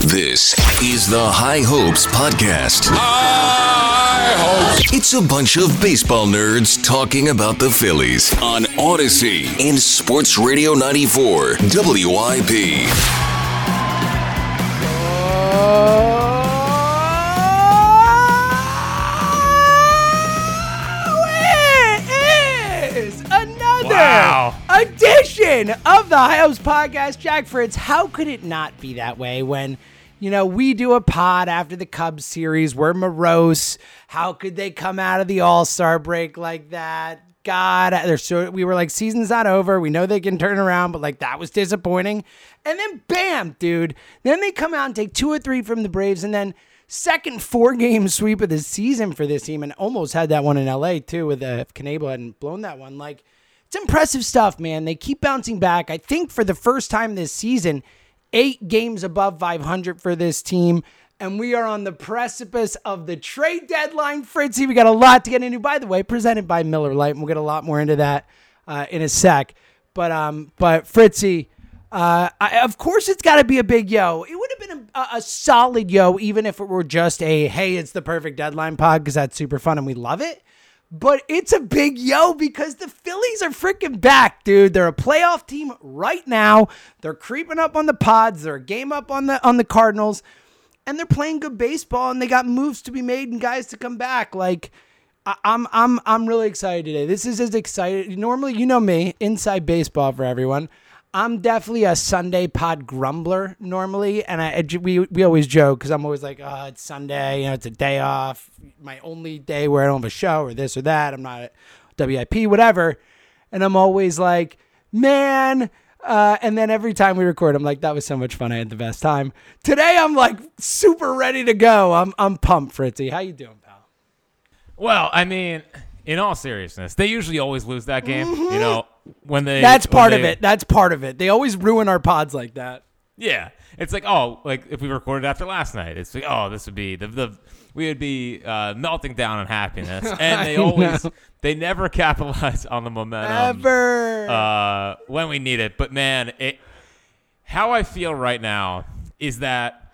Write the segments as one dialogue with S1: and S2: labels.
S1: This is the High Hopes Podcast.
S2: High hopes.
S1: It's a bunch of baseball nerds talking about the Phillies on Odyssey and Sports Radio 94 WIP.
S3: Of the High Hopes Podcast. Jack Fritz, how could it not be that way when, you know, we do a pod after the Cubs series? We're morose. How could they come out of the All Star break like that? God, they're so we were like, season's not over. We know they can turn around, but like that was disappointing. And then bam, dude. Then they come out and take two or three from the Braves, and then second four game sweep of the season for this team, and almost had that one in LA too, with uh, if Knebel hadn't blown that one. Like, it's impressive stuff, man. They keep bouncing back. I think for the first time this season, eight games above 500 for this team. And we are on the precipice of the trade deadline, Fritzy. We got a lot to get into. By the way, presented by Miller Lite, and we'll get a lot more into that uh, in a sec. But um, but Fritzy, uh, I, of course it's got to be a big yo. It would have been a, a solid yo, even if it were just a hey, it's the perfect deadline pod because that's super fun and we love it. But it's a big yo because the Phillies are freaking back, dude. They're a playoff team right now. They're creeping up on the pods. They're a game up on the on the Cardinals, and they're playing good baseball. And they got moves to be made and guys to come back. Like I- I'm I'm I'm really excited today. This is as excited. Normally, you know me, inside baseball for everyone. I'm definitely a Sunday pod grumbler normally, and I we we always joke because I'm always like, oh, it's Sunday, you know, it's a day off, my only day where I don't have a show or this or that. I'm not at WIP, whatever, and I'm always like, man. Uh, and then every time we record, I'm like, that was so much fun. I had the best time. Today, I'm like super ready to go. I'm I'm pumped, Fritzy. How you doing, pal?
S4: Well, I mean, in all seriousness, they usually always lose that game. You know, when they.
S3: That's part of it. That's part of it. They always ruin our pods like that.
S4: Yeah, it's like oh, like if we recorded after last night, it's like oh, this would be the the we would be uh, melting down in happiness, and they always
S3: know.
S4: they never capitalize on the momentum
S3: Ever.
S4: uh, when we need it. But man, it how I feel right now is that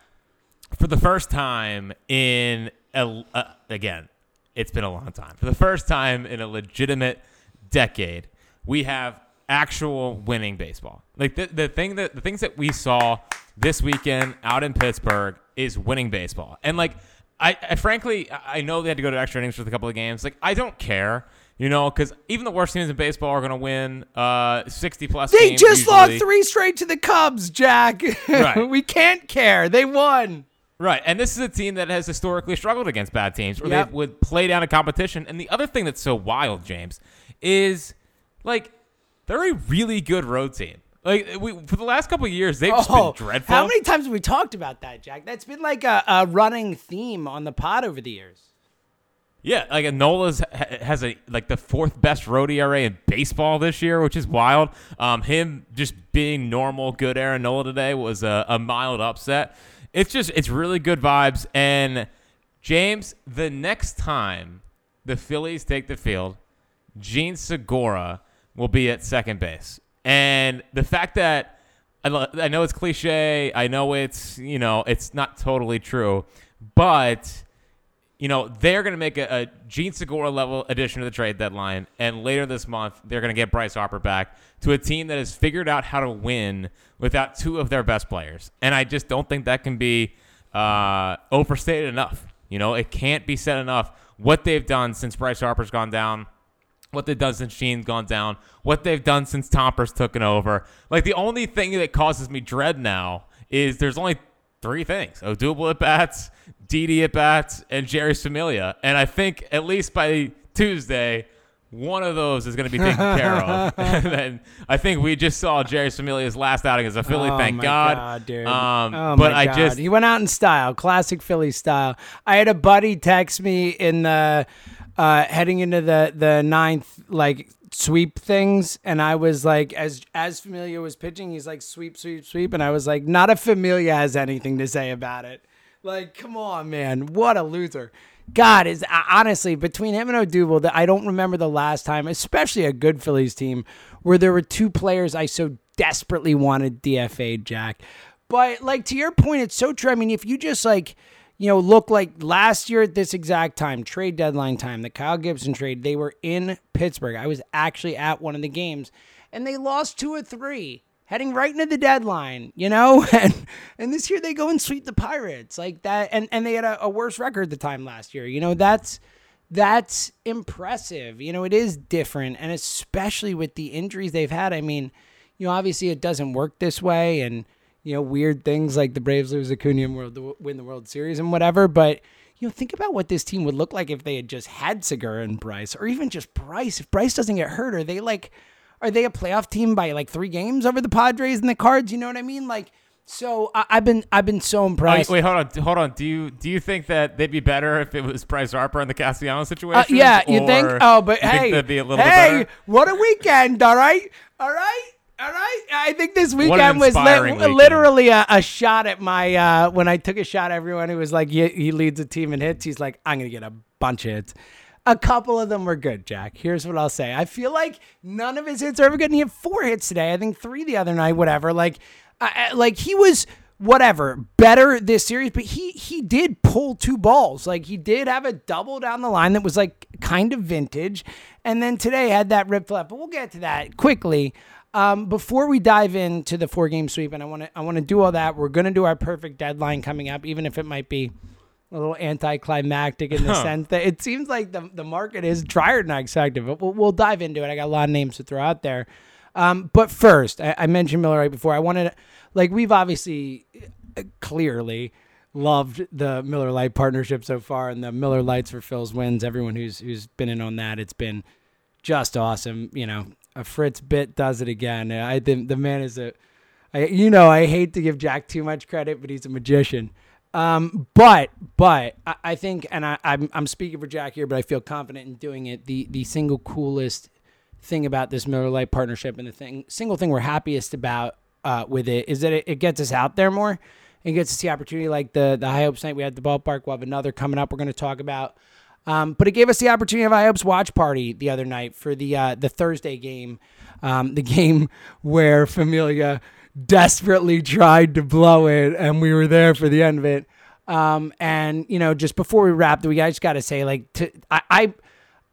S4: for the first time in a, uh, again, it's been a long time. For the first time in a legitimate decade, we have actual winning baseball. Like the, the thing that the things that we saw this weekend out in Pittsburgh is winning baseball. And like I, I frankly I know they had to go to extra innings for a couple of games. Like I don't care. You know, because even the worst teams in baseball are going to win uh, 60 plus
S3: they just
S4: usually.
S3: lost three straight to the Cubs, Jack.
S4: Right.
S3: we can't care. They won.
S4: Right, and this is a team that has historically struggled against bad teams, where
S3: Yep.
S4: they would play down a competition. And the other thing that's so wild, James, is like they're a really good road team. Like we, for the last couple of years, they've just
S3: Oh,
S4: been dreadful.
S3: how many times have we talked about that, Jack? That's been like a, a running theme on the pod over the years.
S4: Yeah, like Nola's has a like the fourth best road ERA in baseball this year, which is wild. Um, him just being normal, good Aaron Nola today was a, a mild upset. It's just it's really good vibes. And James, the next time the Phillies take the field, Jean Segura will be at second base. And the fact that I know it's cliche, I know it's you know it's not totally true, but you know, they're going to make a, a Jean Segura level addition to the trade deadline. And later this month, they're going to get Bryce Harper back to a team that has figured out how to win without two of their best players. And I just don't think that can be uh, overstated enough. You know, it can't be said enough what they've done since Bryce Harper's gone down. What they've done since Sheen's gone down, what they've done since Topper's taken over. Like the only thing that causes me dread now is there's only three things: Odubel at bats, Didi at bats, and Jeurys Familia. And I think at least by Tuesday, one of those is going to be taken care of. and then I think we just saw Jeurys Familia's last outing as a Philly.
S3: oh
S4: thank
S3: my
S4: God.
S3: dude.
S4: Um,
S3: oh
S4: but I
S3: God.
S4: just
S3: he went out in style, classic Philly style. I had a buddy text me in the uh, heading into the the ninth like sweep things, and I was like, as as Familia was pitching, he's like sweep, sweep, sweep, and I was like, not a Familia has anything to say about it. Like, come on, man, what a loser. God is uh, honestly between him and Odubel that I don't remember the last time, especially a good Phillies team, where there were two players I so desperately wanted DFA'd, Jack. But like to your point, it's so true. I mean, if you just like, you know, look like last year at this exact time, trade deadline time, the Kyle Gibson trade, they were in Pittsburgh. I was actually at one of the games and they lost two or three heading right into the deadline, you know? And and this year they go and sweep the Pirates like that and and they had a, a worse record the time last year. You know, that's that's impressive. You know, it is different and especially with the injuries they've had. I mean, you know, obviously it doesn't work this way and you know, weird things like the Braves lose Acuna and world win the World Series and whatever, but you know, think about what this team would look like if they had just had Segura and Bryce, or even just Bryce. If Bryce doesn't get hurt, are they like, are they a playoff team by like three games over the Padres and the Cards? You know what I mean? Like, so I, have been I've been so impressed.
S4: Wait, wait, hold on, hold on. Do you do you think that they'd be better if it was Bryce Harper in the Castellanos situation?
S3: Uh, yeah, you think? Oh, but hey, hey, what a weekend! All right, all right. All right. I think this weekend was li- weekend. literally a, a, shot at my uh, when I took a shot everyone who was like he, he leads a team in hits. He's like, I'm gonna get a bunch of hits. A couple of them were good, Jack. Here's what I'll say. I feel like none of his hits are ever good. And he had four hits today. I think three the other night, whatever. Like, I, like he was whatever better this series, but he he did pull two balls. Like he did have a double down the line that was like kind of vintage, and then today had that rip flip. But we'll get to that quickly. Um, before we dive into the four game sweep, and I want to I want to do all that. We're gonna do our perfect deadline coming up, even if it might be a little anticlimactic in the huh. sense that it seems like the the market is drier than I expected. But we'll, we'll dive into it. I got a lot of names to throw out there. Um, but first, I, I mentioned Miller right before. I wanted, to, like, we've obviously uh, clearly loved the Miller Lite partnership so far, and the Miller Lights for Phil's wins. Everyone who's who's been in on that, it's been just awesome. You know, a Fritz bit does it again. I the man is a, I, you know, I hate to give Jack too much credit, but he's a magician. Um, but but I, I think, and I, I'm I'm speaking for Jack here, but I feel confident in doing it. The the single coolest thing about this Miller Lite partnership, and the thing single thing we're happiest about uh, with it is that it, it gets us out there more. and gets us the opportunity like the the High Hopes night we had the ballpark. We'll have another coming up. We're going to talk about. Um, but it gave us the opportunity of IOP's watch party the other night for the uh, the Thursday game, um, the game where Familia desperately tried to blow it, and we were there for the end of it. Um, and you know, just before we wrapped, we I just got to say, like, to, I, I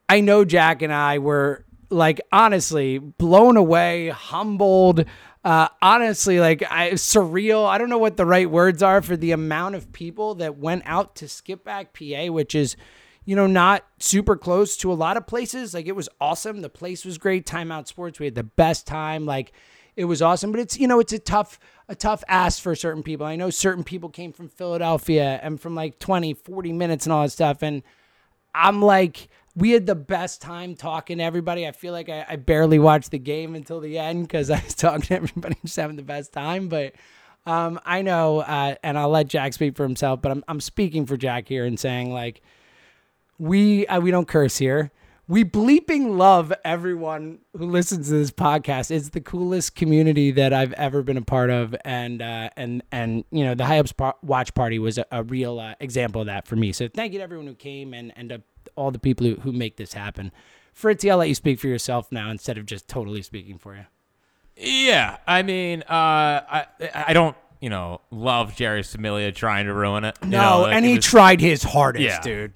S3: I know Jack and I were like honestly blown away, humbled. Uh, honestly, like I, surreal. I don't know what the right words are for the amount of people that went out to Skippack PA, which is you know, not super close to a lot of places. Like it was awesome. The place was great. Timeout Sports, we had the best time. Like it was awesome. But it's you know, it's a tough a tough ask for certain people. I know certain people came from Philadelphia and from like 20, 40 minutes and all that stuff. And I'm like, we had the best time talking to everybody. I feel like I, I barely watched the game until the end because I was talking to everybody, just having the best time. But um, I know, uh, and I'll let Jack speak for himself, but I'm, I'm speaking for Jack here and saying like, we uh, we don't curse here. We bleeping love everyone who listens to this podcast. It's the coolest community that I've ever been a part of, and uh, and and you know the High Hopes par- Watch Party was a, a real uh, example of that for me. So thank you to everyone who came and and all the people who, who make this happen. Fritzy, I'll let you speak for yourself now instead of just totally speaking for you.
S4: Yeah, I mean, uh, I I don't you know love Jeurys Familia trying to ruin it.
S3: No,
S4: know, like
S3: and he
S4: was,
S3: tried his hardest,
S4: Yeah.
S3: dude.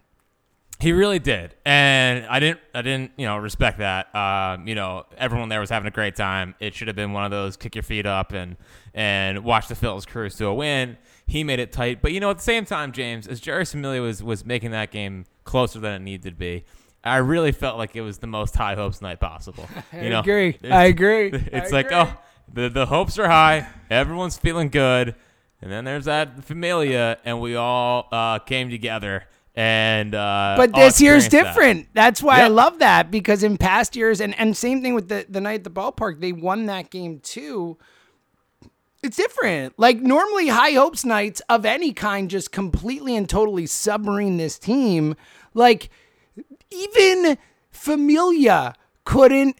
S4: He really did, and I didn't. I didn't, you know, respect that. Um, you know, everyone there was having a great time. It should have been one of those kick your feet up and and watch the Phillies cruise to a win. He made it tight, but you know, at the same time, James, as Jeurys Familia was was making that game closer than it needed to be, I really felt like it was the most high hopes night possible.
S3: I
S4: know,
S3: agree. I agree.
S4: It's
S3: I
S4: like,
S3: agree.
S4: oh, the the hopes are high. Everyone's feeling good, and then there's that Familia, and we all uh, came together. And uh,
S3: But this year's
S4: experienced that.
S3: different. That's why I love that because in past years, and, and same thing with the, the night at the ballpark, they won that game too. It's different. Like normally, high hopes nights of any kind just completely and totally submarine this team. Like even Familia couldn't,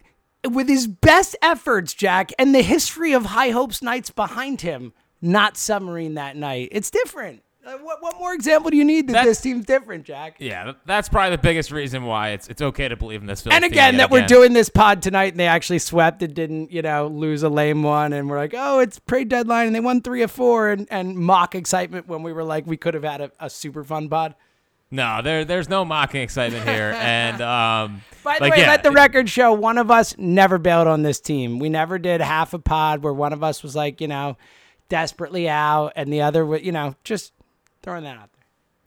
S3: with his best efforts, Jack, and the history of high hopes nights behind him, not submarine that night. It's different. Uh, what, what more example do you need that
S4: That's-
S3: this team's different, Jack?
S4: Yeah, that's probably the biggest reason why it's it's okay to believe in this. Phillies
S3: And again, that we're doing this pod tonight and they actually swept and didn't, you know, lose a lame one. And we're like, oh, it's pre deadline and they won three of four and, and mock excitement when we were like, we could have had a, a super fun pod.
S4: No, there there's no mocking excitement here, and um,
S3: By the
S4: like,
S3: way,
S4: yeah,
S3: let the record show one of us never bailed on this team. We never did half a pod where one of us was like, you know, desperately out and the other, wa- you know, just throwing that out there.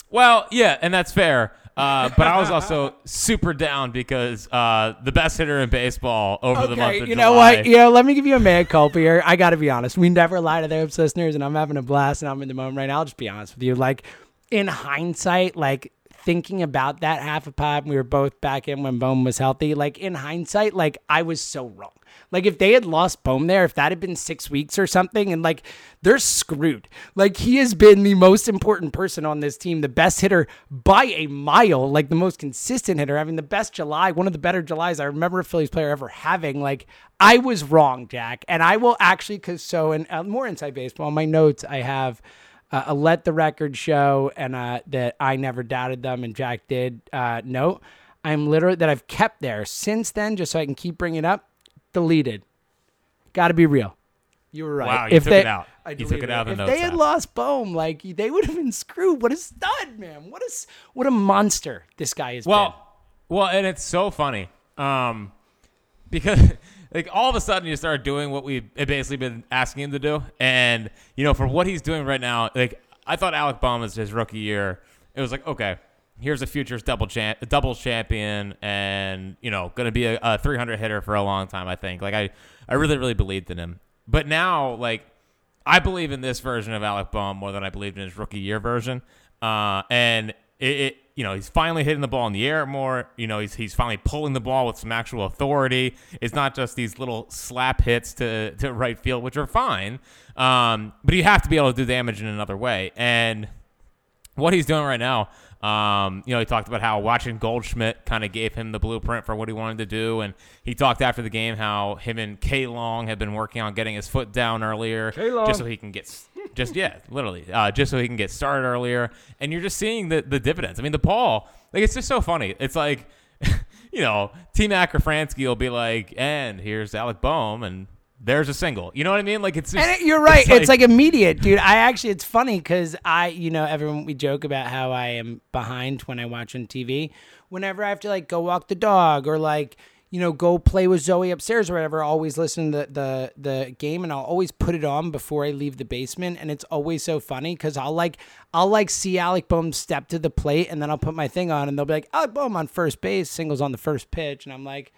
S4: Well, yeah, and that's fair. Uh, but I was also super down because uh, the best hitter in baseball over the month
S3: Okay,
S4: of
S3: you
S4: July.
S3: know what? You know, let me give you a mea culpa here. I got to be honest. We never lie to their listeners, and I'm having a blast, and I'm in the moment right now. I'll just be honest with you. Like, in hindsight, like thinking about that half a pod, we were both back in when Bohm was healthy. Like in hindsight, like I was so wrong. Like if they had lost Bohm there, if that had been six weeks or something, and like they're screwed. Like he has been the most important person on this team, the best hitter by a mile, like the most consistent hitter, having the best July, one of the better Julys I remember a Phillies player ever having. Like I was wrong, Jack, and I will actually, cause so in uh, more inside baseball, on my notes I have uh, a let the record show and uh, that I never doubted them and Jack did uh, note. I'm literally that I've kept there since then, just so I can keep bringing it up. Deleted. Got to be real. You were right.
S4: Wow, you took it out.
S3: I
S4: You took it out of the
S3: If
S4: notes
S3: they had
S4: app.
S3: lost Bohm, like they would have been screwed. What a stud, man! What a s- what a monster this guy is.
S4: Well, well, and it's so funny um, because like all of a sudden you start doing what we've basically been asking him to do, and you know for what he's doing right now, like I thought Alec Bohm was his rookie year. It was like okay, here's a futures double champ, double champion, and you know going to be a, a 300 hitter for a long time. I think like I I really really believed in him, but now like I believe in this version of Alec Bohm more than I believed in his rookie year version. Uh, and it, it, you know, he's finally hitting the ball in the air more. You know, he's he's finally pulling the ball with some actual authority. It's not just these little slap hits to to right field, which are fine. Um, but you have to be able to do damage in another way. And what he's doing right now, um, you know, he talked about how watching Goldschmidt kind of gave him the blueprint for what he wanted to do, and he talked after the game how him and K Long had been working on getting his foot down earlier, just so he can get, just yeah, literally, uh, just so he can get started earlier. And you're just seeing the the dividends. I mean, the Paul, like it's just so funny. It's like, you know, T Mac or Franzke will be like, and here's Alec Bohm, and there's a single. You know what I mean? Like it's just,
S3: And it, you're right. It's like, immediate, dude. I actually, it's funny because I, you know, everyone we joke about how I am behind when I watch on TV. Whenever I have to like go walk the dog or like, you know, go play with Zoe upstairs or whatever, I always listen to the the, the game and I'll always put it on before I leave the basement. And it's always so funny because I'll like I'll like see Alec Bohm step to the plate and then I'll put my thing on and they'll be like, Alec Bohm on first base, singles on the first pitch, and I'm like.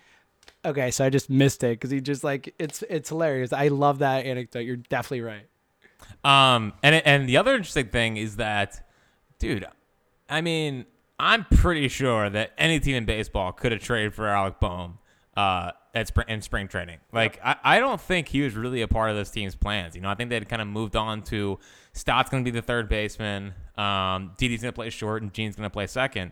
S3: Okay, so I just missed it because he just like it's it's hilarious. I love that anecdote. You're definitely right.
S4: Um, and and the other interesting thing is that, dude, I mean, I'm pretty sure that any team in baseball could have traded for Alec Bohm uh, at spring, in spring training. Like, I, I don't think he was really a part of this team's plans. You know, I think they'd kind of moved on to Stott's going to be the third baseman, um, Didi's going to play short, and Jean's going to play second.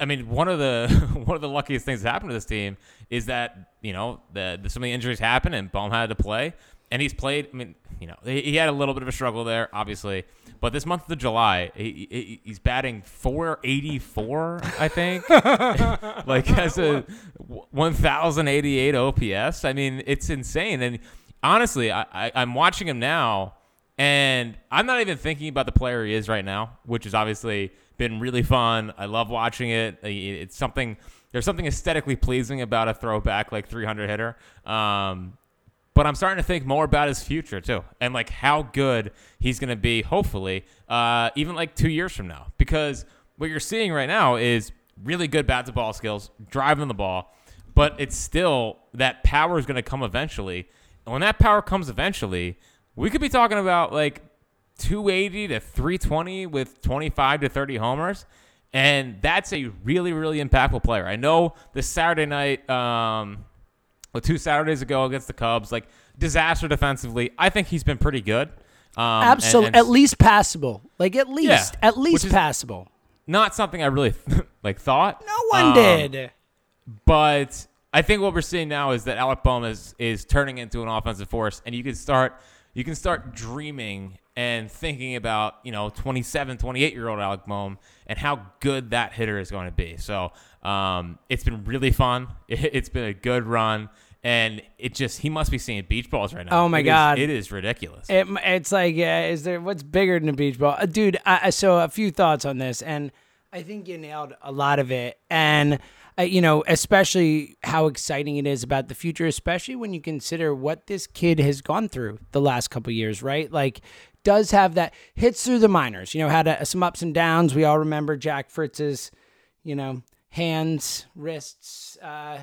S4: I mean, one of the one of the luckiest things that happened to this team is that you know the, the so many injuries happened and Bohm had to play, and he's played. I mean, you know, he, he had a little bit of a struggle there, obviously, but this month of July, he, he, he's batting 484, I think, like has a 1,088 OPS. I mean, it's insane, and honestly, I, I I'm watching him now. And I'm not even thinking about the player he is right now, which is obviously been really fun. I love watching it. It's something there's something aesthetically pleasing about a throwback like 300 hitter. Um, but I'm starting to think more about his future too, and like how good he's going to be. Hopefully, uh, even like two years from now, because what you're seeing right now is really good bat to ball skills, driving the ball, but it's still that power is going to come eventually. And when that power comes eventually, we could be talking about like 280 to 320 with 25 to 30 homers. And that's a really, really impactful player. I know the Saturday night, um, well, two Saturdays ago against the Cubs, like disaster defensively. I think he's been pretty good. Um,
S3: Absolutely,
S4: and
S3: at least passable. Like at least, at least passable.
S4: not something I really like thought.
S3: No one
S4: Um,
S3: did.
S4: But I think what we're seeing now is that Alec Bohm is is turning into an offensive force, and you can start you can start dreaming and thinking about, you know, 27, 28 year old Alec Bohm and how good that hitter is going to be. So um, it's been really fun. It, has been a good run. And it just, he must be seeing beach balls right now.
S3: Oh my
S4: It is-
S3: God.
S4: it is ridiculous.
S3: It, it's like, uh, is there what's bigger than a beach ball, uh, dude? I- so a few thoughts on this, and I think you nailed a lot of it, and uh, you know, especially how exciting it is about the future, especially when you consider what this kid has gone through the last couple years, right? Like, does have that hits through the minors, you know, had a, some ups and downs. We all remember Jack Fritz's, you know, hands, wrists, uh,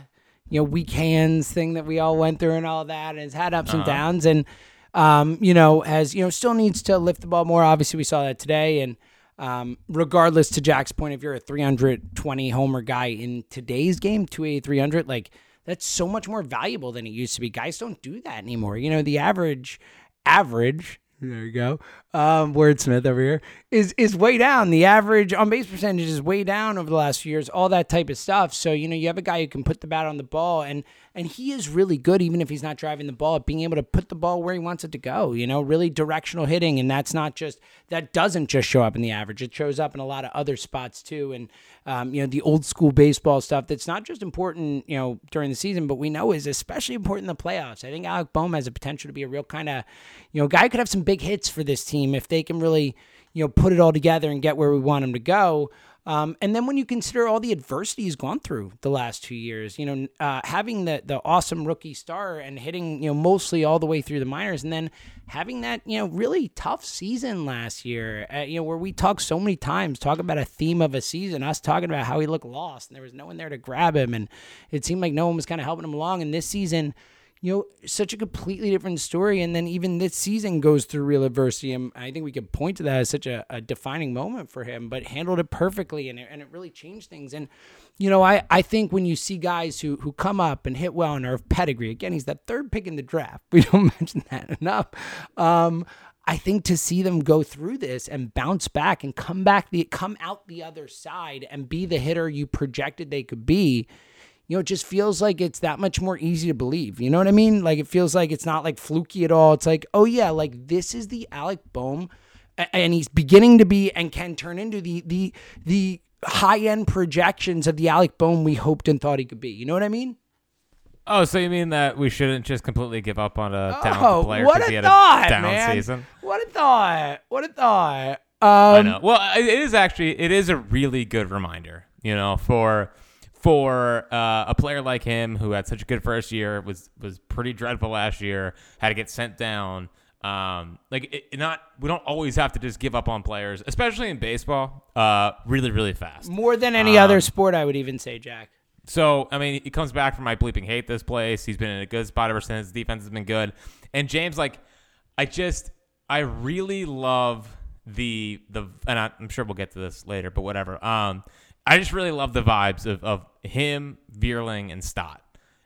S3: you know, weak hands thing that we all went through and all that, and has had ups and downs, and um, you know, has you know still needs to lift the ball more. Obviously, we saw that today, and um, regardless to Jack's point, if you're a 320 homer guy in today's game, 280, 300, like that's so much more valuable than it used to be. Guys don't do that anymore. You know, the average, average. There you go. Um, wordsmith over here is is way down. The average on base percentage is way down over the last few years. All that type of stuff. So you know you have a guy who can put the bat on the ball, and and he is really good, even if he's not driving the ball, at being able to put the ball where he wants it to go. You know, really directional hitting, and that's not just that doesn't just show up in the average. It shows up in a lot of other spots too, and um, you know the old school baseball stuff that's not just important, you know, during the season, but we know is especially important in the playoffs. I think Alec Bohm has a potential to be a real kind of, you know, guy could have some big hits for this team if they can really, you know, put it all together and get where we want him to go. Um, and then when you consider all the adversity he's gone through the last two years, you know, uh, having the the awesome rookie star and hitting, you know, mostly all the way through the minors, and then having that, you know, really tough season last year, uh, you know, where we talked so many times, talk about a theme of a season, us talking about how he looked lost and there was no one there to grab him, and it seemed like no one was kind of helping him along. And this season, you know, such a completely different story. And then even this season goes through real adversity. And I think we could point to that as such a, a defining moment for him, but handled it perfectly and it, and it really changed things. And, you know, I, I think when you see guys who, who come up and hit well and are of pedigree, again, he's that third pick in the draft. We don't mention that enough. Um, I think to see them go through this and bounce back and come back the come out the other side and be the hitter you projected they could be, you know, it just feels like it's that much more easy to believe. You know what I mean? Like it feels like it's not like fluky at all. It's like, oh yeah, like this is the Alec Bohm, and he's beginning to be and can turn into the the the high end projections of the Alec Bohm we hoped and thought he could be. You know what I mean?
S4: oh, so you mean that we shouldn't just completely give up on a talented
S3: Oh,
S4: player
S3: what
S4: because
S3: a
S4: he had
S3: thought,
S4: a down
S3: man!
S4: season?
S3: What a thought! What a thought!
S4: I
S3: Um,
S4: know. Well, it is actually it is a really good reminder, you know, for for uh, a player like him who had such a good first year was was pretty dreadful last year, had to get sent down. Um, like it, not we don't always have to just give up on players, especially in baseball. Uh, really, really fast.
S3: more than any
S4: Um,
S3: other sport, I would even say, Jack.
S4: So, I mean, he comes back from my bleeping hate this place. He's been in a good spot ever since. Defense has been good. And James, like, I just, I really love the, the, and I, I'm sure we'll get to this later, but whatever. Um, I just really love the vibes of, of him, Vierling, and Stott.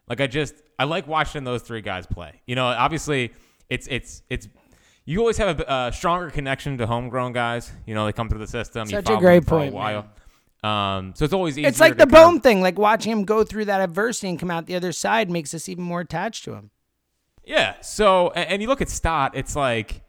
S4: Like, I just, I like watching those three guys play. You know, obviously, it's, it's, it's, you always have a, a stronger connection to homegrown guys. You know, they come through the system. you
S3: Such a great point,
S4: a while. Um, so it's always easier.
S3: It's like the Bohm thing. Like watching him go through that adversity and come out the other side makes us even more attached to him.
S4: Yeah. So, a- and you look at Stott, it's like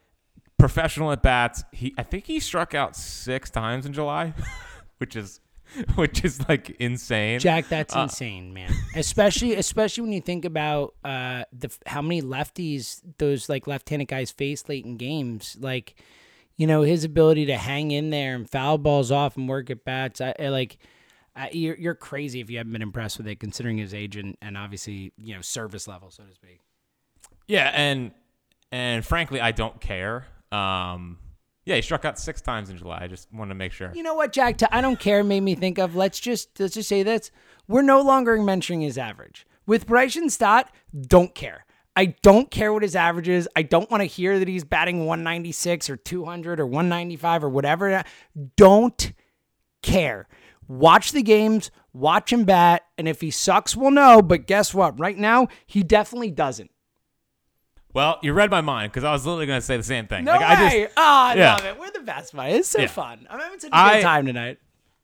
S4: professional at bats. He, I think he struck out six times in July, which is, which is like insane.
S3: Jack, that's
S4: Uh,
S3: insane, man. Especially, especially when you think about uh, the how many lefties those like left-handed guys face late in games. Like, you know, his ability to hang in there and foul balls off and work at bats. I, I like. I, you're, you're crazy if you haven't been impressed with it, considering his age and, and obviously you know service level, so to speak.
S4: Yeah, and and frankly, I don't care. Um, yeah, he struck out six times in July. I just wanted to make sure.
S3: You know what, Jack? I don't care. Made me think of. Let's just let's just say this. We're no longer mentioning his average with Bryson Stott. Don't care. I don't care what his average is. I don't want to hear that he's batting 196 or 200 or 195 or whatever. Don't care. Watch the games, watch him bat, and if he sucks, we'll know. But guess what? Right now, he definitely doesn't.
S4: Well, you read my mind because I was literally going to say the same thing.
S3: No
S4: like,
S3: way!
S4: I just,
S3: oh, I
S4: yeah.
S3: love it. We're the best, buddy. It's so
S4: Yeah.
S3: fun. I'm having such a
S4: I-
S3: good time tonight.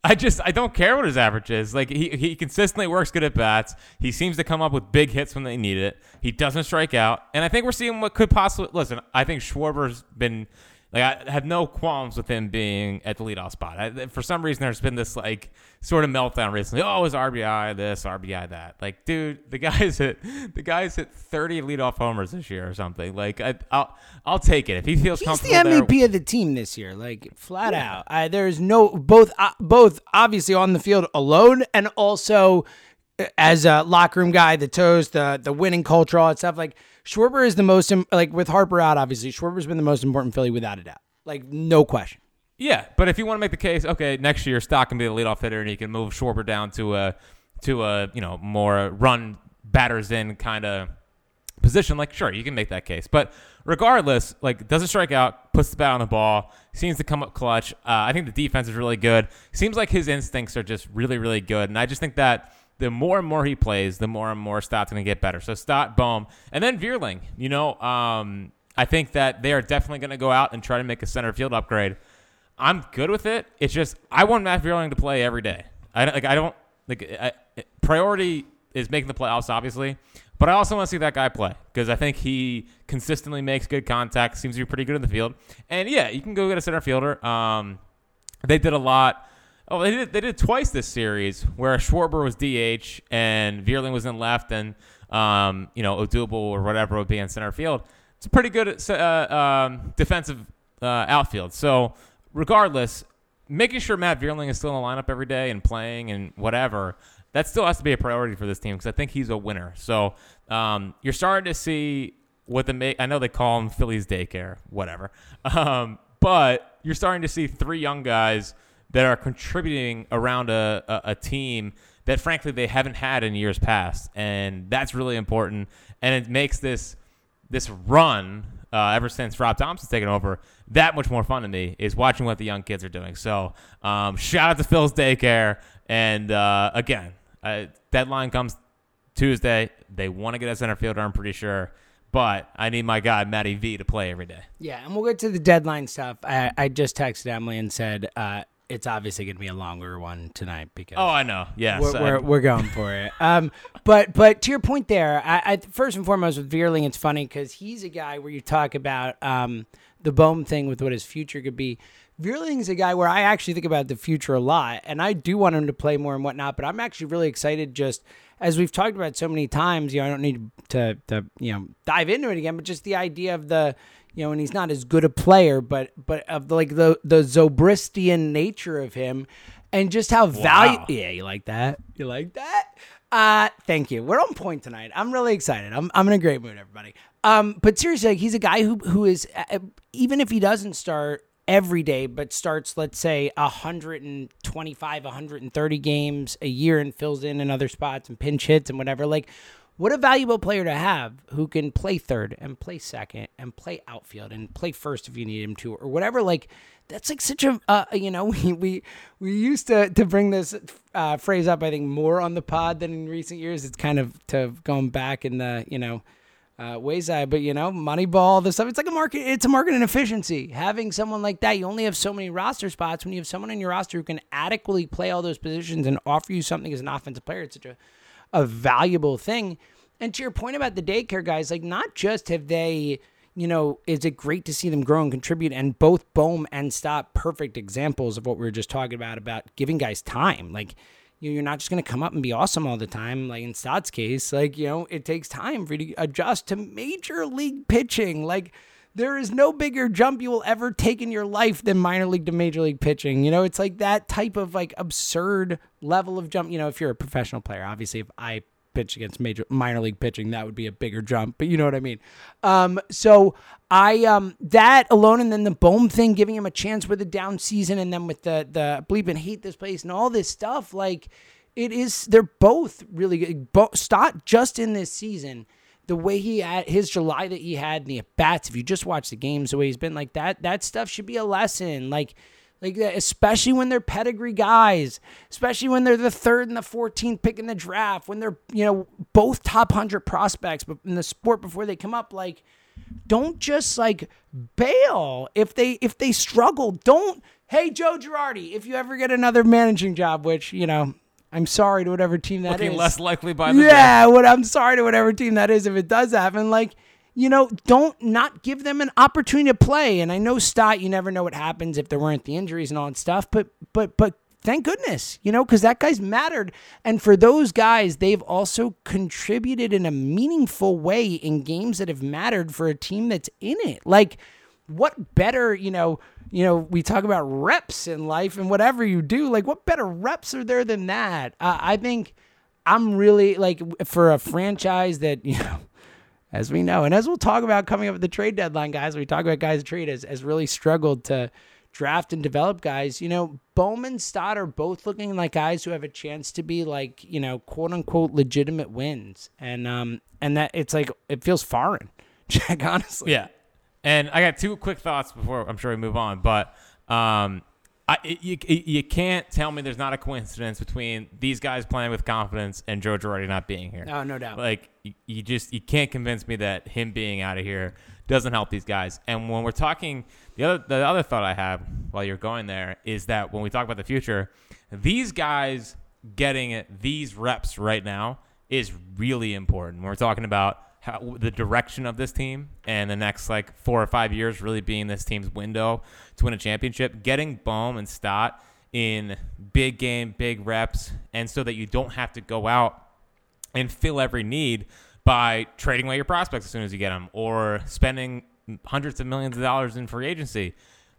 S4: I just I don't care what his average is. Like he he consistently works good at bats. He seems to come up with big hits when they need it. He doesn't strike out, and I think we're seeing what could possibly listen. I think Schwarber's been Like I have no qualms with him being at the leadoff spot. I, for some reason, there's been this like sort of meltdown recently. Oh, his RBI this, RBI that. Like, dude, the guy's hit the guy's hit 30 leadoff homers this year or something. Like, I, will I'll take it if he feels
S3: He's
S4: comfortable.
S3: the MVP
S4: there.
S3: of the team this year, like flat yeah. out. I, there's no both uh, both obviously on the field alone and also uh, as a locker room guy, the toast, the the winning culture, all that stuff. Like Schwarber is the most like with Harper out, obviously Schwarber's been the most important Philly without a doubt, like no question.
S4: Yeah, but if you want to make the case, okay, next year Stott can be the leadoff hitter, and he can move Schwarber down to a to a you know more run batters in kind of position. Like, sure, you can make that case, but regardless, like doesn't strike out, puts the bat on the ball, seems to come up clutch. Uh, I think the defense is really good. Seems like his instincts are just really really good, and I just think that the more and more he plays, the more and more Stott's going to get better. So Stott, Bohm, and then Vierling. You know, um, I think that they are definitely going to go out and try to make a center field upgrade. I'm good with it. It's just I want Matt Vierling to play every day. I like I don't like I, priority is making the playoffs, obviously, but I also want to see that guy play because I think he consistently makes good contact. Seems to be pretty good in the field, and yeah, you can go get a center fielder. Um, they did a lot Oh, they did. They did twice this series where Schwarber was DH and Vierling was in left, and um, you know Odubel or whatever would be in center field. It's a pretty good uh, um, defensive uh, outfield. So regardless, making sure Matt Vierling is still in the lineup every day and playing and whatever, that still has to be a priority for this team because I think he's a winner. So um, you're starting to see what the make. I know they call him Phillies daycare, whatever, um, but you're starting to see three young guys that are contributing around a, a, a, team that frankly they haven't had in years past, and that's really important. And it makes this this run uh, ever since Rob Thompson's taken over that much more fun to me is watching what the young kids are doing. So um, shout out to Phil's daycare, and uh, again, uh, deadline comes Tuesday. They want to get a center fielder, I'm pretty sure but I need my guy Matty V to play every day.
S3: Yeah, and we'll get to the deadline stuff. I, I just texted Emily and said uh, it's obviously going to be a longer one tonight because
S4: oh, I know, yes,
S3: we're, we're, we're, going for it. Um, but but to your point there, I, I first and foremost with Vierling, it's funny because he's a guy where you talk about um, the Bohm thing with what his future could be. is a guy where I actually think about the future a lot, and I do want him to play more and whatnot. But I'm actually really excited, just as we've talked about so many times. You know, I don't need to to you know dive into it again, but just the idea of the you know, and he's not as good a player, but but of the, like the the Zobristian nature of him, and just how valuable. Yeah, you like that? You like that? Uh, thank you. We're on point tonight. I'm really excited. I'm I'm in a great mood, everybody. Um, but seriously, like, he's a guy who who is uh, even if he doesn't start every day, but starts let's say 125, 130 games a year and fills in in other spots and pinch hits and whatever. Like what a valuable player to have who can play third and play second and play outfield and play first if you need him to or whatever. Like that's like such a uh, you know we we we used to to bring this uh, phrase up I think more on the pod than in recent years. It's kind of to going back in the you know. Uh, wayside, but you know, Moneyball, the stuff. It's like a market. It's a market inefficiency. Having someone like that, you only have so many roster spots. When you have someone in your roster who can adequately play all those positions and offer you something as an offensive player, it's such a a valuable thing. And to your point about the daycare guys, like not just have they, you know, is it great to see them grow and contribute? And both Bohm and Stott, perfect examples of what we were just talking about about giving guys time. Like, you know, you're not just going to come up and be awesome all the time. Like in Stott's case, like you know, it takes time for you to adjust to major league pitching. Like there is no bigger jump you will ever take in your life than minor league to major league pitching. You know, it's like that type of like absurd level of jump. You know, if you're a professional player, obviously, if I pitch against major minor league pitching, that would be a bigger jump. But you know what I mean. Um, so I um that alone, and then the Bohm thing, giving him a chance with a down season, and then with the the bleep and hate this place and all this stuff, like it is. They're both really good. Bo- Stott just in this season the way he had his July that he had in the at bats, if you just watch the games, the way he's been like that, that stuff should be a lesson. Like, like that, especially when they're pedigree guys, especially when they're the third and the 14th pick in the draft, when they're, you know, both top 100 prospects in the sport before they come up. Like, don't just like bail if they if they struggle. Don't hey Joe Girardi, if you ever get another managing job, which you know I'm sorry to whatever team that
S4: Looking
S3: is.
S4: less likely by the
S3: yeah. What I'm sorry to whatever team that is if it does happen. Like you know, don't not give them an opportunity to play. And I know Stott, you never know what happens if there weren't the injuries and all that stuff, but but but thank goodness, you know, because that guy's mattered. And for those guys, they've also contributed in a meaningful way in games that have mattered for a team that's in it. Like, what better, you know, you know, we talk about reps in life and whatever you do. Like, what better reps are there than that? Uh, I think I'm really like for a franchise that you know. As we know, and as we'll talk about coming up at the trade deadline, guys, we talk about guys trade has, has really struggled to draft and develop guys, you know, Bowman, Stott are both looking like guys who have a chance to be like, you know, quote unquote legitimate wins. And um and that it's like it feels foreign. Jack, honestly.
S4: Yeah. And I got two quick thoughts before I'm sure we move on, but um I, you, you can't tell me there's not a coincidence between these guys playing with confidence and Joe Girardi not being here.
S3: Oh, no doubt.
S4: Like you, you just you can't convince me that him being out of here doesn't help these guys. And when we're talking, the other the other thought I have while you're going there is that when we talk about the future, these guys getting these reps right now is really important. When we're talking about how, the direction of this team and the next like four or five years really being this team's window to win a championship, getting Bohm and Stott in big game, big reps, and so that you don't have to go out and fill every need by trading away your prospects as soon as you get them or spending hundreds of millions of dollars in free agency.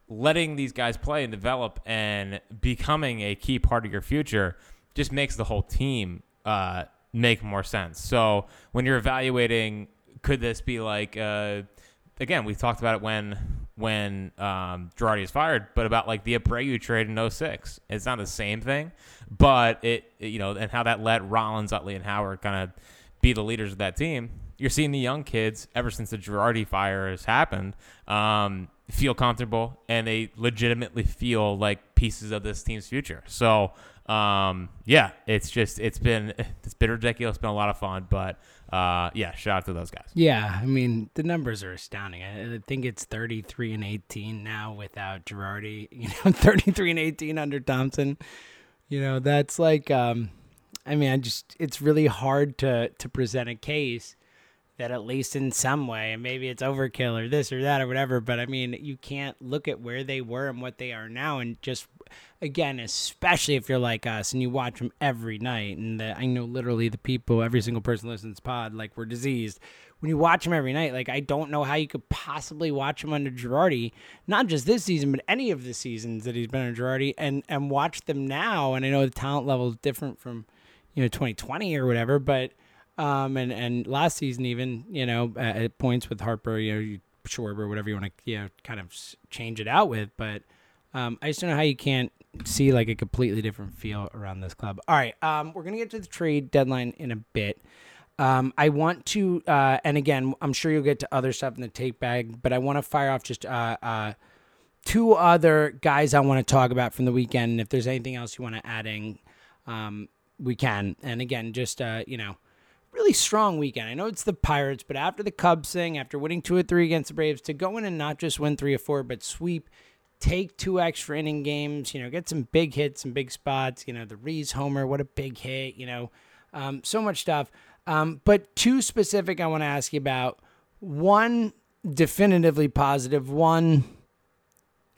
S4: Letting these guys play and develop and becoming a key part of your future just makes the whole team uh, make more sense. So when you're evaluating, could this be like, uh, again, we talked about it when when um, Girardi is fired, but about like the Abreu trade in 06. It's not the same thing, but it, it you know, and how that let Rollins, Utley, and Howard kind of be the leaders of that team. You're seeing the young kids ever since the Girardi fire has happened um, feel comfortable and they legitimately feel like pieces of this team's future. So um, yeah, it's just it's been it's been ridiculous. It's been a lot of fun, but uh, yeah, shout out to those guys.
S3: Yeah, I mean the numbers are astounding. I, I think it's 33 and 18 now without Girardi. You know, 33 and 18 under Thompson. You know, that's like um, I mean, I just it's really hard to to present a case that at least in some way, and maybe it's overkill or this or that or whatever, but I mean, you can't look at where they were and what they are now and just again, especially if you're like us and you watch them every night and the, I know literally the people, every single person listens pod like we're diseased. When you watch them every night, like I don't know how you could possibly watch them under Girardi, not just this season, but any of the seasons that he's been under Girardi, and and watch them now. And I know the talent level is different from you know 2020 or whatever, but um and and last season even you know at, points with Harper, you know, you, Schwarber, whatever you want to you know kind of change it out with, but um, I just don't know how you can't see like a completely different feel around this club. All right, um, we're gonna get to the trade deadline in a bit. Um, I want to, uh, and again, I'm sure you'll get to other stuff in the take bag, but I want to fire off just uh, uh, two other guys I want to talk about from the weekend. If there's anything else you want to add in, um, we can. And again, just uh, you know, really strong weekend. I know it's the Pirates, but after the Cubs thing, after winning two or three against the Braves, to go in and not just win three or four, but sweep, take two extra inning games, you know, get some big hits, some big spots, you know, the Rhys homer, what a big hit, you know, um, so much stuff. Um, but two specific I want to ask you about. One definitively positive, one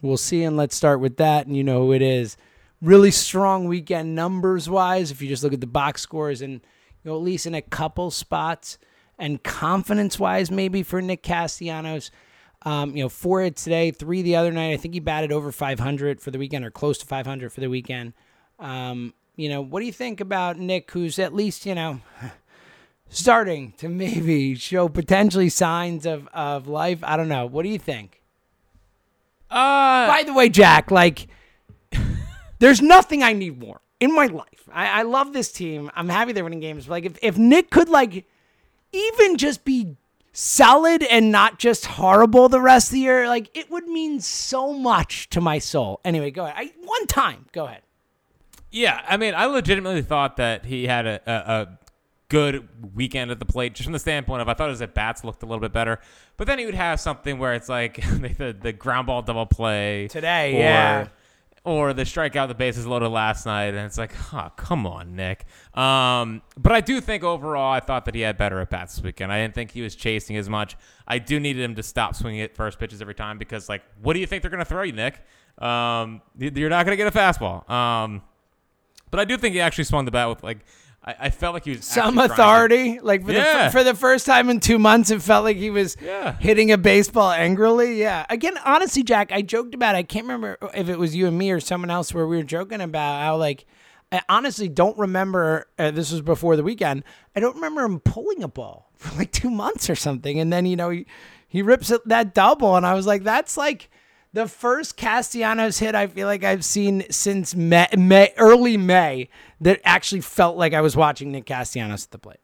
S3: we'll see, and let's start with that. And you know who it is. Really strong weekend numbers wise. If you just look at the box scores and you know, at least in a couple spots and confidence wise, maybe for Nick Castellanos. Um, you know, four hits today, three the other night. I think he batted over 500 for the weekend or close to 500 for the weekend. Um, you know, what do you think about Nick, who's at least, you know, starting to maybe show potentially signs of, of life? I don't know. What do you think?
S4: Uh,
S3: By the way, Jack, like, there's nothing I need more in my life. I, I love this team. I'm happy they're winning games. But like, if, if Nick could, like, even just be solid and not just horrible the rest of the year, like, it would mean so much to my soul. Anyway, go ahead. I, one time, go ahead.
S4: Yeah, I mean, I legitimately thought that he had a, a, a good weekend at the plate, just from the standpoint of I thought his at bats looked a little bit better, but then he would have something where it's like the, the ground ball double play
S3: Today, yeah.
S4: Or the strikeout the bases loaded last night, and it's like, oh, come on, Nick. Um, but I do think overall, I thought that he had better at bats this weekend. I didn't think he was chasing as much. I do need him to stop swinging at first pitches every time because, like, what do you think they're going to throw you, Nick? Um, you're not going to get a fastball. Um, but I do think he actually swung the bat with like I, I felt like he was
S3: Some
S4: actually trying to-
S3: authority, like for, the, for the first time in two months, it felt like he was
S4: Yeah.
S3: hitting a baseball angrily. Yeah. Again, honestly, Jack, I joked about. It. I can't remember if it was you and me or someone else where we were joking about how like. I honestly don't remember. Uh, this was before the weekend. I don't remember him pulling a ball for like two months or something, and then you know he he rips that double, and I was like, that's like the first Castellanos hit I feel like I've seen since May, May early May that actually felt like I was watching Nick Castellanos at the plate.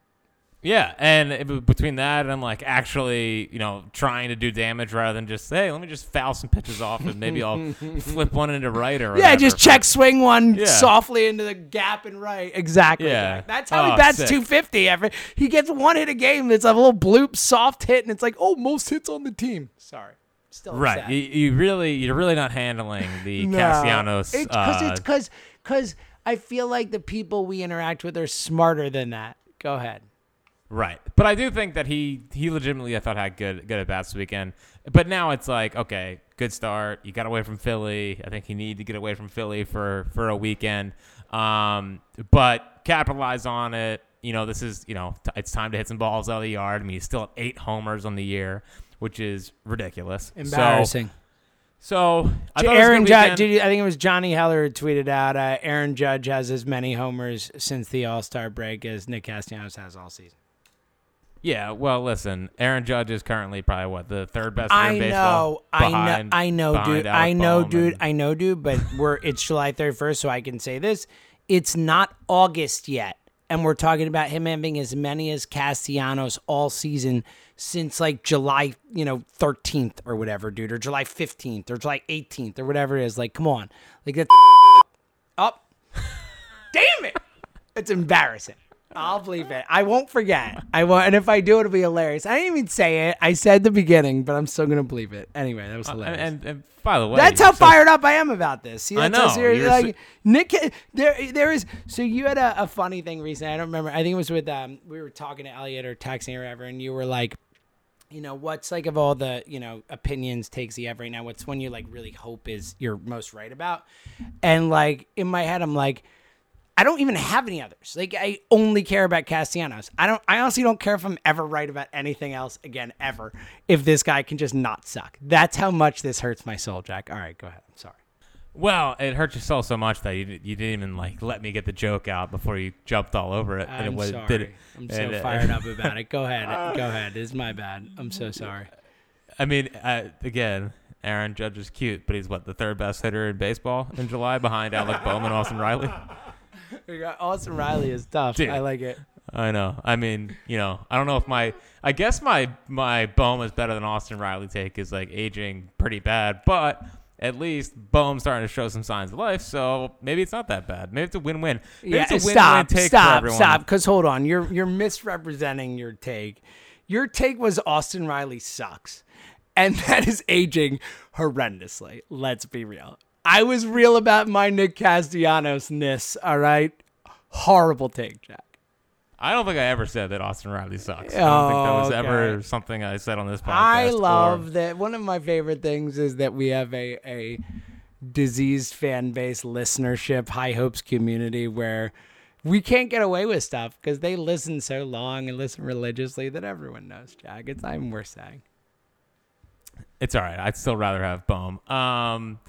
S4: Yeah, and it, between that and like actually, you know, trying to do damage rather than just hey, let me just foul some pitches off and maybe I'll flip one into right or
S3: Yeah,
S4: whatever.
S3: just check swing one
S4: Yeah.
S3: softly into the gap and right. Exactly.
S4: Yeah.
S3: That's how he
S4: Oh,
S3: bats
S4: sick.
S3: 250. Every he gets one hit a game that's a little bloop soft hit, and it's like, oh, most hits on the team. Sorry, still
S4: Right,
S3: upset.
S4: you, you really, you're really not handling the
S3: No.
S4: Castellanos.
S3: It's because
S4: uh,
S3: it's because because I feel like the people we interact with are smarter than that. Go ahead.
S4: Right, but I do think that he he legitimately I thought had good good at bats this weekend. But now it's like okay, good start. You got away from Philly. I think you need to get away from Philly for for a weekend. Um, but capitalize on it. You know, this is you know t- it's time to hit some balls out of the yard. I mean, he's still at eight homers on the year, which is ridiculous.
S3: Embarrassing.
S4: So, I
S3: J-
S4: thought it was
S3: Aaron Judge, did you, I think it was Johnny Heller tweeted out uh, Aaron Judge has as many homers since the All Star break as Nick Castellanos has all season.
S4: Yeah, well, listen, Aaron Judge is currently probably what the third best
S3: I know, I know, I know, dude.
S4: Alec
S3: I know, dude.
S4: and-
S3: I know, dude. But we're it's July thirty first, so I can say this: it's not August yet, and we're talking about him having as many as Castellanos all season since like July, you know, thirteenth or whatever, dude, or July fifteenth or July eighteenth or whatever it is. Like, come on, like that's up. Damn it! It's embarrassing. I'll believe it. I won't forget. I won't, and if I do, it'll be hilarious. I didn't even say it. I said the beginning, but I'm still gonna believe it. Anyway, that was hilarious.
S4: Uh, and, and by the way,
S3: that's how
S4: so-
S3: fired up I am about this. See,
S4: I know,
S3: serious-
S4: you're
S3: like
S4: so-
S3: Nick, there, there is. So you had a, a funny thing recently. I don't remember. I think it was with um, we were talking to Elliot or texting or whatever, and you were like, you know, what's like of all the you know opinions takes you have right now? What's one you like really hope is you're most right about? And like in my head, I'm like. I don't even have any others. Like I only care about Castellanos. I don't. I honestly don't care if I'm ever right about anything else again ever. If this guy can just not suck, that's how much this hurts my soul, Jack. All right, go ahead. I'm sorry.
S4: Well, it hurt your soul so much that you, you didn't even like let me get the joke out before you jumped all over it.
S3: I'm
S4: it was,
S3: sorry.
S4: Did it,
S3: I'm so
S4: and, uh,
S3: fired up about it. Go ahead. Go ahead. It's my bad. I'm so sorry.
S4: I mean, uh, again, Aaron Judge is cute, but he's what the third best hitter in baseball in July behind Alec Bohm, and Austin Riley.
S3: Austin Riley is tough.
S4: Dude.
S3: I like it.
S4: I know. I mean, you know, I don't know if my, I guess my my is better than Austin Riley take is like aging pretty bad, but at least Bohm's starting to show some signs of life, so maybe it's not that bad. Maybe it's a win-win. Maybe
S3: Yeah,
S4: it's a win-win
S3: stop,
S4: take
S3: stop, stop. Because hold on, you're you're misrepresenting your take. Your take was Austin Riley sucks, and that is aging horrendously. Let's be real. I was real about my Nick Castellanos ness. All right, horrible take, Jack.
S4: I don't think I ever said that Austin Riley sucks. I don't think that
S3: Oh,
S4: was
S3: okay.
S4: ever something I said on this podcast.
S3: I
S4: or-
S3: love that. One of my favorite things is that we have a a diseased fan base listenership, high hopes community where we can't get away with stuff because they listen so long and listen religiously that everyone knows. Jack, it's not even worth saying.
S4: It's all right. I'd still rather have Bohm. Um,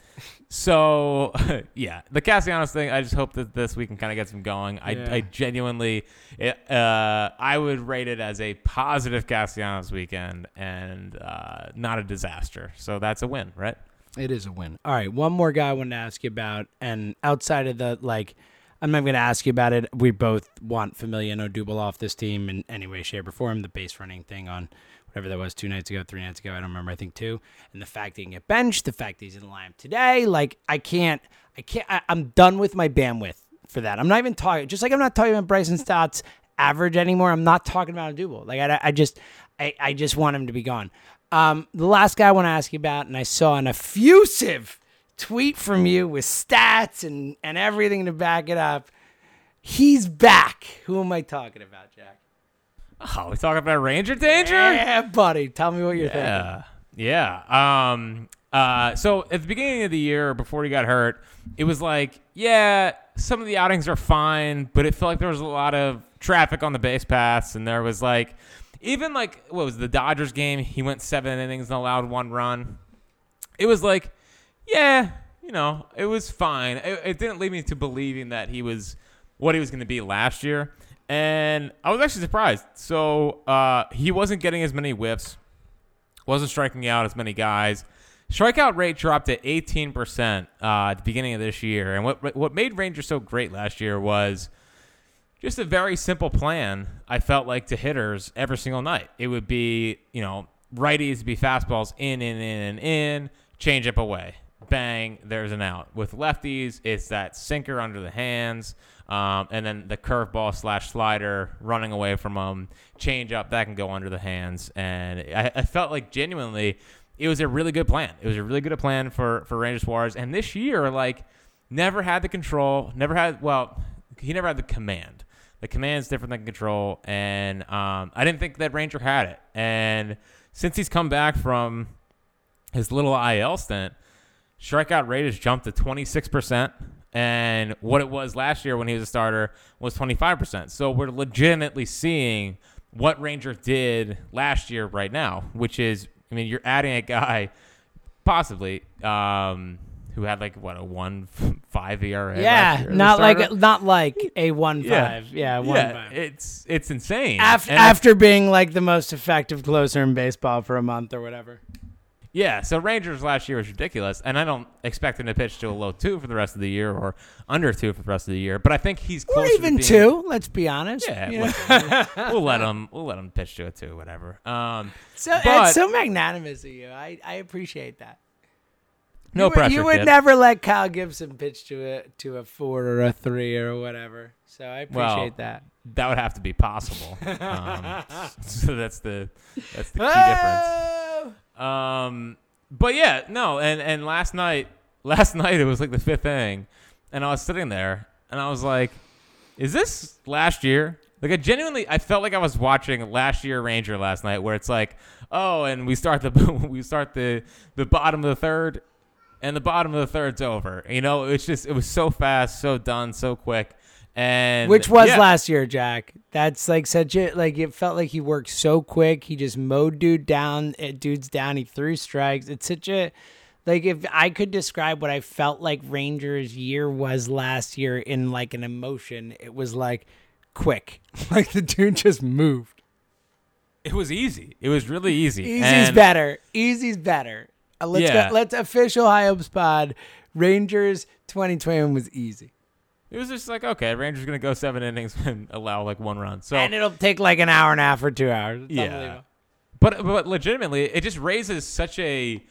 S4: so yeah, the Castellanos thing. I just hope that this week can kind of get some going. I,
S3: Yeah.
S4: I genuinely, it, uh, I would rate it as a positive Castellanos weekend and uh, not a disaster. So that's a win, right?
S3: It is a win. All right, one more guy I wanted to ask you about, and outside of the like, I'm not going to ask you about it. We both want Familia and Odubel off this team in any way, shape, or form. The base running thing on whatever that was two nights ago, three nights ago, I don't remember. I think two. And the fact that he can get benched, the fact that he's in the lineup today, like I can't, I can't. I, I'm done with my bandwidth for that. I'm not even talking. Just like I'm not talking about Bryson Stott's average anymore. I'm not talking about a Odubel. Like I, I just, I, I just want him to be gone. Um, the last guy I want to ask you about, and I saw an effusive tweet from you with stats and, and everything to back it up. He's back. Who am I talking about, Jack?
S4: Oh, we talking about Ranger Danger?
S3: Yeah, buddy. Tell me what you're thinking.
S4: Yeah. Yeah. Um uh so at the beginning of the year before he got hurt, it was like, yeah, some of the outings are fine, but it felt like there was a lot of traffic on the base paths and there was like even like what was the Dodgers game, he went 7 innings and allowed one run. It was like, yeah, you know, it was fine. It, it didn't lead me to believing that he was what he was going to be last year. And I was actually surprised. So uh, he wasn't getting as many whiffs, wasn't striking out as many guys. Strikeout rate dropped to 18% uh, at the beginning of this year. And what what made Rangers so great last year was just a very simple plan. I felt like to hitters every single night. It would be you know righties be fastballs in in in and in, change up away, bang, there's an out. With lefties, it's that sinker under the hands. Um, and then the curveball slash slider running away from them, change up that can go under the hands, and I, I, felt like genuinely it was a really good plan. It was a really good plan for for Ranger Suarez, and this year like never had the control, never had well, he never had the command. The command is different than control, and um, I didn't think that Ranger had it. And since he's come back from his little IL stint, strikeout rate has jumped to 26 percent and what it was last year when he was a starter was 25%. So we're legitimately seeing what Ranger did last year right now, which is, I mean, you're adding a guy possibly um, who had like what a one five ERA.
S3: Yeah, not like not like a one five. Yeah, one
S4: yeah,
S3: five.
S4: It's it's insane.
S3: Af- after being like the most effective closer in baseball for a month or whatever.
S4: Yeah, so Rangers last year was ridiculous, and I don't expect him to pitch to a low two for the rest of the year or under two for the rest of the year. But I think he's close. To it.
S3: Or even two. Let's be honest.
S4: Yeah, we'll, we'll, let him. We'll let him pitch to a two, whatever. Um,
S3: so it's so magnanimous of you. I, I appreciate that.
S4: No
S3: you
S4: pressure.
S3: Would, you would
S4: kid.
S3: never let Kyle Gibson pitch to a to a four or a three or whatever. So I appreciate
S4: well,
S3: that.
S4: That would have to be possible. um, so that's the that's the key difference. Um, but yeah, no, and and last night, last night it was like the fifth inning, and I was sitting there, and I was like, "Is this last year?" Like I genuinely, I felt like I was watching last year Ranger last night, where it's like, "Oh, and we start the we start the the bottom of the third, and the bottom of the third's over." You know, it's just it was so fast, so done, so quick. And
S3: which was
S4: yeah.
S3: last year, Jack. That's like such a like it felt like he worked so quick. He just mowed dude down, eh, dudes down. He threw strikes. It's such a like if I could describe what I felt like Rangers year was last year in like an emotion, it was like quick. Like the dude just moved.
S4: It was easy. It was really easy.
S3: Easy's
S4: and
S3: better. Easy's better. Uh, let's
S4: Yeah.
S3: go, let's official high hopes pod. Rangers 2021 was easy.
S4: It was just like, okay, Rangers gonna go seven innings and allow like one run. So
S3: and it'll take like an hour and a half or two hours. It's
S4: Yeah. But but legitimately, it just raises such a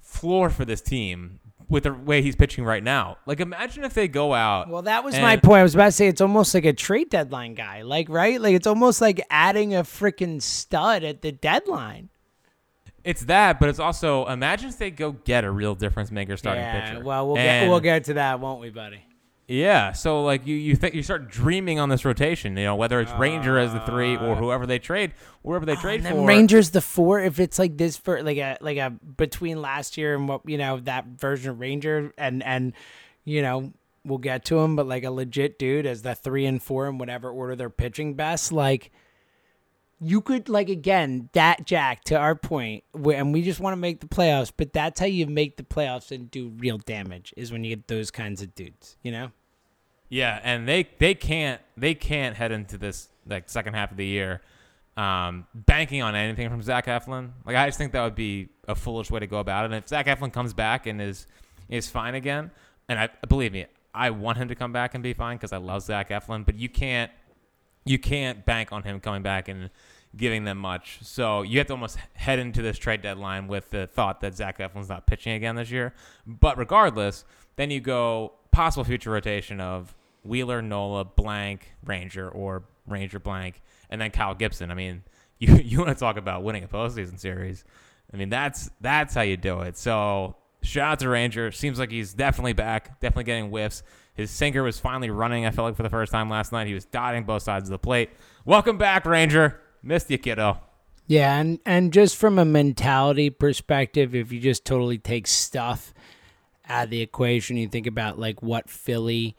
S4: floor for this team with the way he's pitching right now. Like, imagine if they go out.
S3: Well, that was
S4: and-
S3: my point. I was about to say it's almost like a trade deadline guy, like right? Like it's almost like adding a freaking stud at the deadline.
S4: It's that, but it's also imagine if they go get a real difference maker starting
S3: yeah.
S4: pitcher.
S3: Well, we'll get we'll get to that, won't we, buddy?
S4: Yeah, so like you you think you start dreaming on this rotation, you know, whether it's Ranger as the three or whoever they trade, whoever they trade
S3: Uh, And
S4: for.
S3: Rangers the four. If it's like this for like a like a between last year and what you know that version of Ranger and and you know we'll get to him, but like a legit dude as the three and four in whatever order they're pitching best, like. You could like again that Jack to our point, where, and we just want to make the playoffs. But that's how you make the playoffs and do real damage is when you get those kinds of dudes. You know,
S4: Yeah, and they they can't they can't head into this like second half of the year um, banking on anything from Zach Eflin. Like I just think that would be a foolish way to go about it. And if Zach Eflin comes back and is is fine again, and I believe me, I want him to come back and be fine because I love Zach Eflin. But you can't you can't bank on him coming back and giving them much. So you have to almost head into this trade deadline with the thought that Zach Eflin's not pitching again this year. But regardless, then you go possible future rotation of Wheeler, Nola, blank, Ranger, or Ranger blank, and then Kyle Gibson. I mean, you you want to talk about winning a postseason series? I mean, that's that's how you do it. So Shout out to Ranger. Seems like he's definitely back, definitely getting whiffs. His sinker was finally running, I felt like, for the first time last night. He was dotting both sides of the plate. Welcome back, Ranger. Missed you, kiddo.
S3: Yeah, and and just from a mentality perspective, if you just totally take stuff out of the equation, you think about like what Philly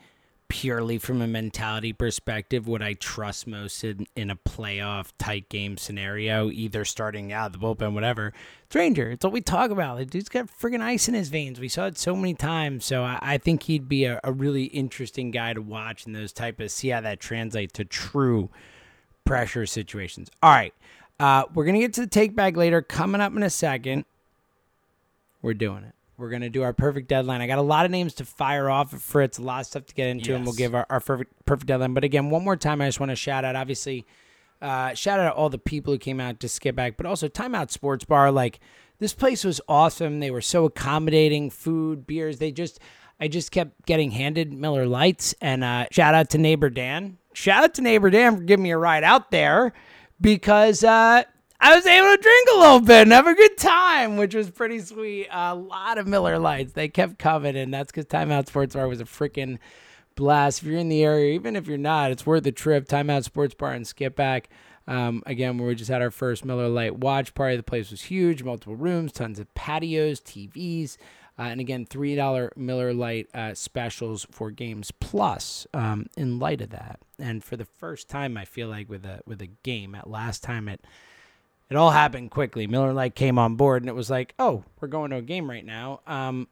S3: purely from a mentality perspective would I trust most in, in a playoff tight game scenario, either starting out the bullpen, whatever. Stranger, it's what we talk about. The dude's got friggin' ice in his veins. We saw it so many times. So I, I think he'd be a, a really interesting guy to watch in those type of see how that translates to true pressure situations. All right. Uh, we're gonna get to the take back later. Coming up in a second. We're doing it. We're gonna do our perfect deadline. I got a lot of names to fire off Fritz, a lot of stuff to get into, and we'll give our, our perfect perfect deadline. But again, one more time, I just want to shout out, obviously, uh, shout out all the people who came out to Skippack, but also Timeout Sports Bar. Like this place was awesome. They were so accommodating, food, beers. They just, I just kept getting handed Miller Lites. And uh, shout out to neighbor Dan. Shout out to neighbor Dan for giving me a ride out there because uh, I was able to drink a little bit and have a good time, which was pretty sweet. a lot of Miller Lites. They kept coming, and that's because Timeout Sports Bar was a freaking blast. If you're in the area, even if you're not, it's worth the trip. Timeout Sports Bar and Skippack. Um, again, where we just had our first Miller Lite watch party. The place was huge, multiple rooms, tons of patios, TVs, uh, and again, three dollar Miller Lite uh, specials for games plus. Um, in light of that, and for the first time, I feel like with a with a game. At last time, it it all happened quickly. Miller Lite came on board, and it was like, oh, we're going to a game right now. Um,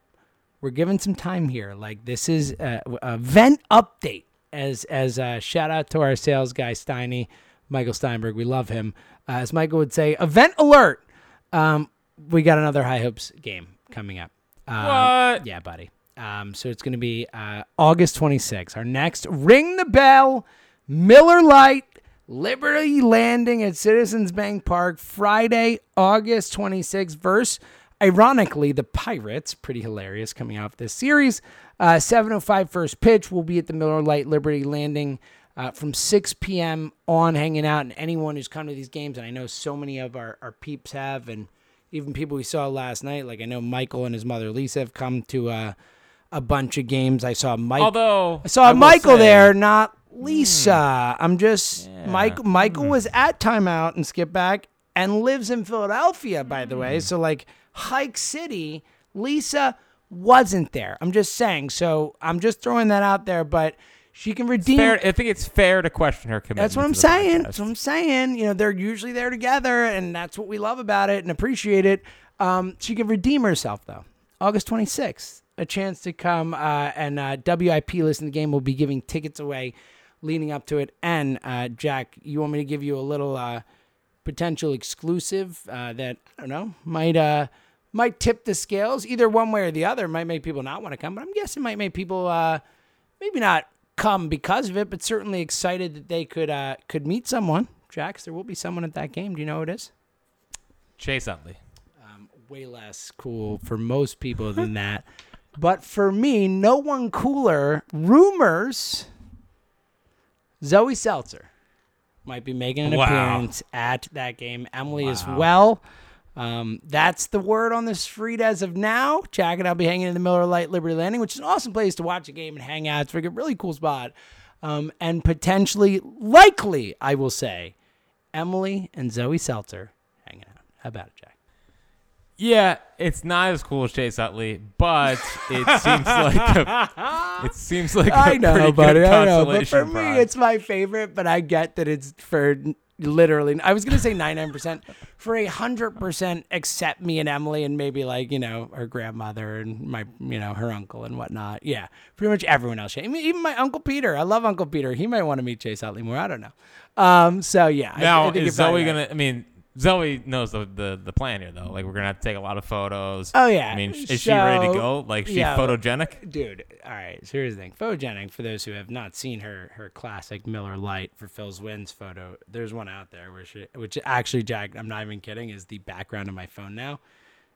S3: we're giving some time here. Like this is a, a vent update. As as uh, shout out to our sales guy Steiny, Michael Steinberg. We love him. Uh, as Michael would say, event alert. Um, we got another High Hopes game coming up. Um,
S4: What?
S3: Yeah, buddy. Um, so it's going to be uh, August 26th. Our next Ring the Bell, Miller Lite, Liberty Landing at Citizens Bank Park, Friday, August 26th, versus, ironically, the Pirates. Pretty hilarious coming off this series. Uh, 7.05 first pitch. We'll be at the Miller Lite Liberty Landing uh, from 6 p.m. on hanging out. And anyone who's come to these games, and I know so many of our, our peeps have, and even people we saw last night, like I know Michael and his mother Lisa have come to uh, a bunch of games. I saw Mike.
S4: Although
S3: I saw
S4: will
S3: Michael
S4: say-
S3: there, not Lisa. I'm just Mike.
S4: Hmm.
S3: Michael was at timeout and Skippack and lives in Philadelphia, by the way. So like Hike City, Lisa wasn't there. I'm just saying. So I'm just throwing that out there, but she can redeem.
S4: Fair, I think it's fair to question her commitment.
S3: That's what I'm saying.
S4: podcast.
S3: That's what I'm saying. You know, they're usually there together, and that's what we love about it and appreciate it. Um, she can redeem herself though. August 26th, a chance to come uh, and uh, WIP listen to the game. will be giving tickets away leading up to it. And uh, Jack, you want me to give you a little uh, potential exclusive uh, that I don't know might uh, might tip the scales either one way or the other. Might make people not want to come, but I'm guessing might make people uh, maybe not come because of it, but certainly excited that they could uh, could meet someone. Jack, there will be someone at that game. Do you know who it is?
S4: Chase Utley.
S3: Um, way less cool for most people than that. But for me, no one cooler. Rumors Zoe Seltzer might be making an
S4: Wow.
S3: appearance at that game. Emily as well. Um, that's the word on the street as of now. Jack and I'll be hanging in the Miller Lite Liberty Landing, which is an awesome place to watch a game and hang out. It's like a really cool spot. Um, and potentially, likely, I will say, Emily and Zoe Seltzer hanging out. How about it, Jack?
S4: Yeah, it's not as cool as Chase Utley, but it seems like a, it seems like a
S3: I know,
S4: pretty
S3: buddy.
S4: good
S3: I know, but for
S4: consolation
S3: me, it's my favorite. But I get that it's for literally. I was gonna say ninety nine percent for a hundred percent, except me and Emily, and maybe like you know her grandmother and my you know her uncle and whatnot. Yeah, pretty much everyone else. I mean, even my uncle Peter. I love Uncle Peter. He might want to meet Chase Utley more. I don't know. Um. So yeah. I-
S4: now
S3: I, think
S4: is Zoe gonna? I mean, Zoe knows the, the the plan here though. Like we're gonna have to take a lot of photos.
S3: Oh, yeah.
S4: I mean, is she ready to go? Like she
S3: yeah.
S4: photogenic?
S3: dude all right so here's the thing photogenic for those who have not seen her her classic miller lite for phil's wins photo there's one out there where she which actually jack i'm not even kidding is the background of my phone now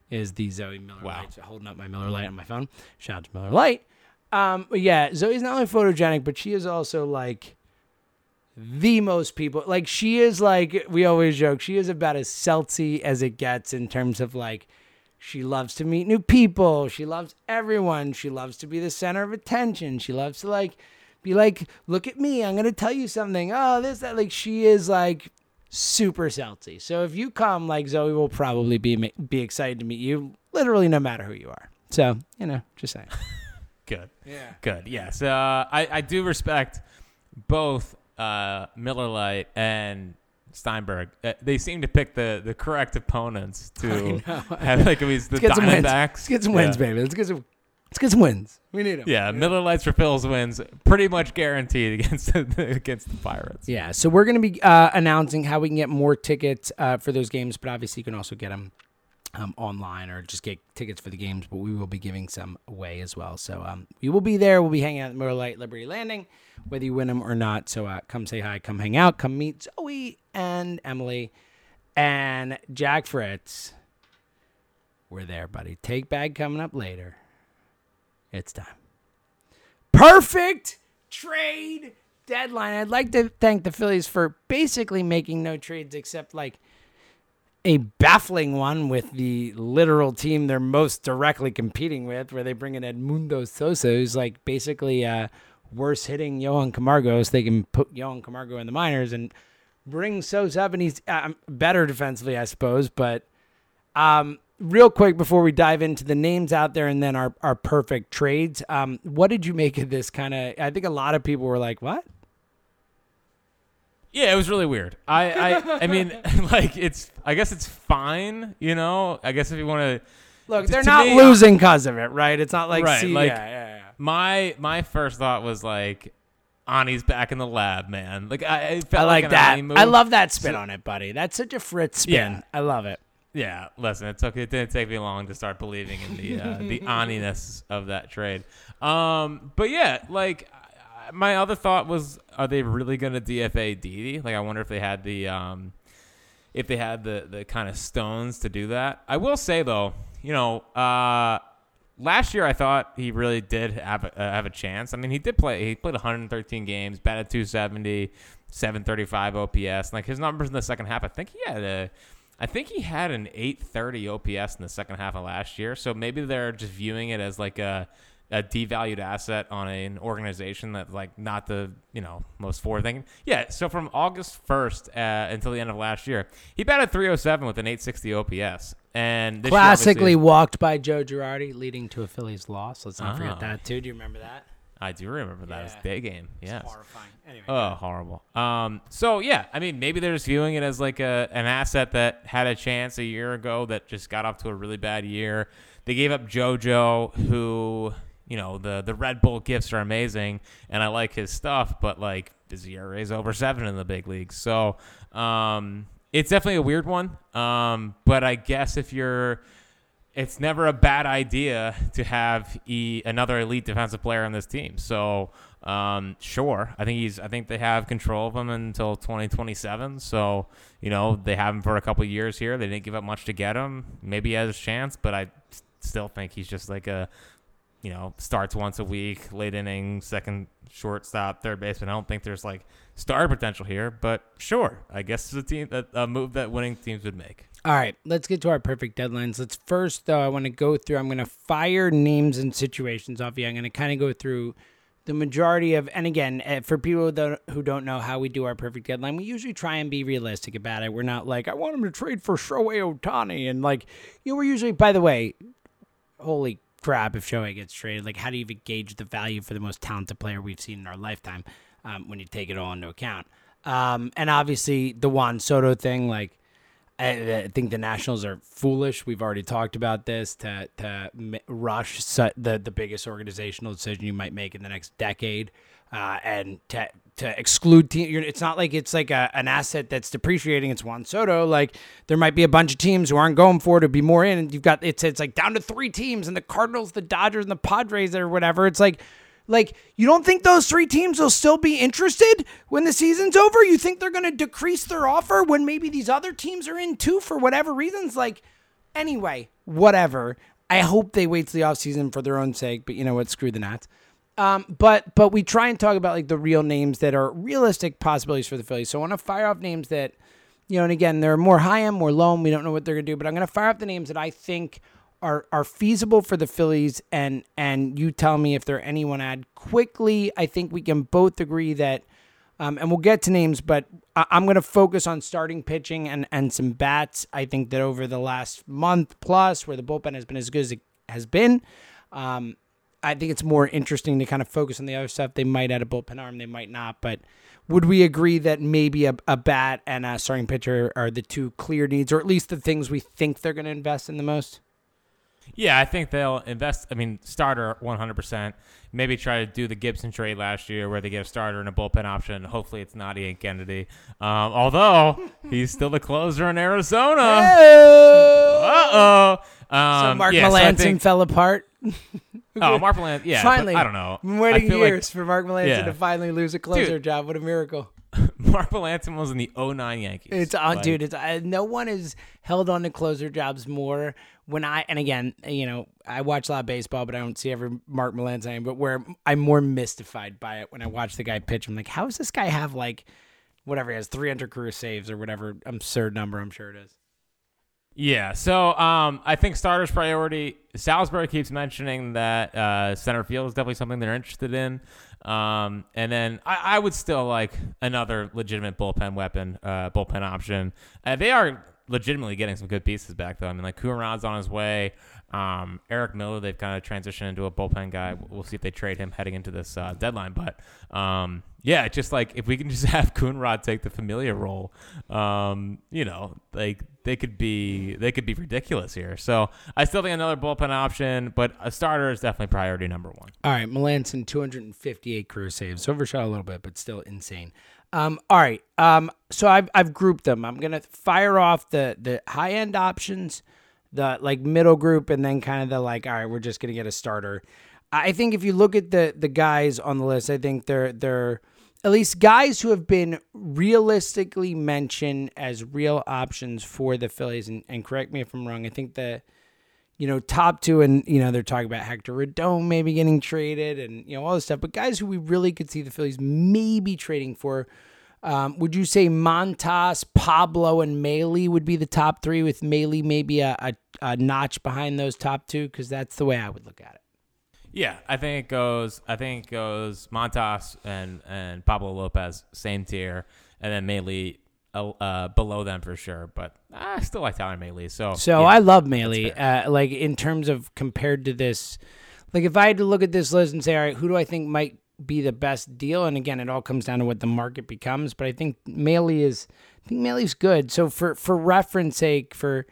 S3: is the zoe miller
S4: Wow.
S3: light so holding up my miller lite on my phone shout out to miller lite um but yeah zoe's not only photogenic but she is also like the most people like she is like we always joke she is about as seltzy as it gets in terms of like She loves to meet new people. She loves everyone. She loves to be the center of attention. She loves to like be like, look at me. I'm gonna tell you something. Oh, this that. Like she is like super salty. So if you come, like Zoe will probably be be excited to meet you. Literally, no matter who you are. So you know, just saying.
S4: Good.
S3: Yeah.
S4: Good. Yes. Uh, I I do respect both uh, Miller Lite and Steinberg. Uh, they seem to pick the, the correct opponents to have like these the
S3: Let's get some wins.
S4: Diamondbacks.
S3: Let's get some wins,
S4: Yeah.
S3: baby. Let's get some. Let's get some wins. We need them.
S4: Yeah, Miller Lites for Phil's wins pretty much guaranteed against the, against the Pirates.
S3: Yeah, so we're going to be uh, announcing how we can get more tickets uh, for those games, but obviously you can also get them um, online or just get tickets for the games. But we will be giving some away as well. So um, we will be there. We'll be hanging out at Lite Liberty Landing, whether you win them or not. So uh, come say hi, come hang out, come meet Zoe and Emily and Jack Fritz. We're there, buddy. Take bag coming up later. It's time. Perfect trade deadline. I'd like to thank the Phillies for basically making no trades except like a baffling one with the literal team they're most directly competing with, where they bring in Edmundo Sosa, who's like basically uh, worse hitting Johan Camargo, so they can put Johan Camargo in the minors and bring Sosa up, and he's uh, better defensively, I suppose. But um, real quick before we dive into the names out there and then our, our perfect trades, um, what did you make of this kind of? I think a lot of people were like, "What?"
S4: Yeah, it was really weird. I, I, I mean, like it's. I guess it's fine. You know. I guess if you want to.
S3: Look, they're not
S4: me,
S3: losing because of it, right? It's not like,
S4: Right,
S3: see,
S4: like-
S3: yeah, yeah, yeah.
S4: My my first thought was like, Ani's back in the lab, man. Like I, it felt
S3: I like
S4: an
S3: that. I love that spin
S4: So-
S3: on it, buddy. That's such a Fritz spin.
S4: Yeah.
S3: I love it.
S4: Yeah, listen, it took it didn't take me long to start believing in the uh, the oniness of that trade. Um, but yeah, like I- my other thought was, are they really going to DFA Didi? Like, I wonder if they had the um, if they had the the kind of stones to do that. I will say though, you know, uh, last year I thought he really did have a, uh, have a chance. I mean, he did play. He played 113 games, batted 270, 735 OPS. Like his numbers in the second half, I think he had a. I think he had an 830 OPS in the second half of last year. So maybe they're just viewing it as like a, a devalued asset on an organization that like not the you know most forward thinking. Yeah. So from August 1st uh, until the end of last year, he batted 307 with an 860 OPS. And
S3: Classically walked by Joe Girardi, leading to a Phillies loss. Let's not
S4: Ah.
S3: forget that too. Do you remember that?
S4: I do remember that.
S3: Yeah.
S4: It's day game. Yes.
S3: Horrifying. Anyway,
S4: Oh, horrible. Um, so yeah, I mean, maybe they're just viewing it as like a an asset that had a chance a year ago that just got off to a really bad year. They gave up JoJo, who you know the the Red Bull gifts are amazing, and I like his stuff, but like his ERA is over seven in the big leagues, so um, it's definitely a weird one. Um, but I guess if you're it's never a bad idea to have e- another elite defensive player on this team. So, um, sure, I think he's. I think they have control of him until 2027. So, you know, they have him for a couple years here. They didn't give up much to get him. Maybe he has a chance, but I still think he's just like a, you know, starts once a week, late inning, second shortstop, third baseman. I don't think there's like star potential here, but sure, I guess it's a team that a move that winning teams would make.
S3: All right, let's get to our perfect deadlines. Let's first, though, I want to go through. I'm going to fire names and situations off you. I'm going to kind of go through the majority of, and again, eh, for people who don't know how we do our perfect deadline, we usually try and be realistic about it. We're not like, I want him to trade for Shohei Ohtani. And like, you know, we're usually, by the way, holy crap, if Shohei gets traded, like, how do you even gauge the value for the most talented player we've seen in our lifetime um, when you take it all into account? Um, and obviously, the Juan Soto thing, like, I, think the Nationals are foolish. We've already talked about this to to rush the the biggest organizational decision you might make in the next decade, uh, and to to exclude team. It's not like it's like a, an asset that's depreciating. It's Juan Soto. Like there might be a bunch of teams who aren't going for it to be more in. And you've got it's it's like down to three teams, and the Cardinals, the Dodgers, and the Padres or whatever. It's like. Like, you don't think those three teams will still be interested when the season's over? You think they're going to decrease their offer when maybe these other teams are in too for whatever reasons? Like, anyway, whatever. I hope they wait till the offseason for their own sake, but you know what? Screw the Nats. Um, but but we try and talk about like the real names that are realistic possibilities for the Phillies. So I want to fire off names that, you know, and again, they're more high end, more low end. We don't know what they're gonna do, but I'm gonna fire off the names that I think are are feasible for the Phillies, and and you tell me if there are anyone add quickly. I think we can both agree that, um, and we'll get to names, but I, I'm going to focus on starting pitching and and some bats. I think that over the last month plus, where the bullpen has been as good as it has been. Um, I think it's more interesting to kind of focus on the other stuff. They might add a bullpen arm, they might not. But would we agree that maybe a, a bat and a starting pitcher are the two clear needs, or at least the things we think they're going to invest in the most?
S4: Yeah, I think they'll invest. I mean, starter 100%. Maybe try to do the Gibson trade last year where they get a starter and a bullpen option. Hopefully, it's not Ian Kennedy. Um, although he's still the closer in Arizona. Uh oh. Um,
S3: so Mark
S4: yeah, so
S3: Melancon
S4: think-
S3: fell apart.
S4: Oh, Mark Melancon. Yeah,
S3: finally,
S4: I don't know.
S3: Been waiting
S4: I feel like
S3: years for Mark Melancon
S4: Yeah.
S3: to finally lose a closer
S4: Dude.
S3: job. What a miracle!
S4: Mark Melancon was in the 09 Yankees.
S3: It's on,
S4: Like,
S3: dude. It's uh, no one has held on to closer jobs more. When I and again, you know, I watch a lot of baseball, but I don't see every Mark Melancon. But where I'm more mystified by it when I watch the guy pitch, I'm like, how does this guy have like whatever he has 300 career saves or whatever absurd number? I'm sure it is.
S4: Yeah, so um, I think starters priority. Salisbury keeps mentioning that uh, center field is definitely something they're interested in, um, and then I, I would still like another legitimate bullpen weapon, uh, bullpen option. Uh, they are legitimately getting some good pieces back though. I mean, like Coonrod's on his way. Um, Erik Miller, they've kind of transitioned into a bullpen guy. We'll see if they trade him heading into this uh, deadline. But um, yeah, just like if we can just have Coonrod take the familiar role, um, you know, like they could be they could be ridiculous here. So I still think another bullpen option, but a starter is definitely priority number one.
S3: All right, Melancon 258 career saves, overshot a little bit, but still insane. Um, all right, um, so I've I've grouped them. I'm gonna fire off the the high end options, the like middle group, and then kind of the like, all right, we're just gonna get a starter. I think if you look at the the guys on the list, I think they're they're at least guys who have been realistically mentioned as real options for the Phillies. And, and correct me if I'm wrong. I think the you know, top two, and you know, they're talking about Hector Redone maybe getting traded, and you know, all this stuff. But guys who we really could see the Phillies maybe trading for, um, would you say Montas, Pablo, and Mahle would be the top three, with Mahle maybe a, a, a notch behind those top two? Because that's the way I would look at it.
S4: Yeah, I think it goes. I think it goes Montas and and Pablo Lopez same tier, and then Mahle uh, uh, below them for sure. But I still like Tyler Mahle. So
S3: So
S4: yeah.
S3: I love Mahle. Uh, like in terms of compared to this, like if I had to look at this list and say, all right, who do I think might be the best deal? And again, it all comes down to what the market becomes. But I think Mahle is, I think Mahle's good. So for for reference sake, for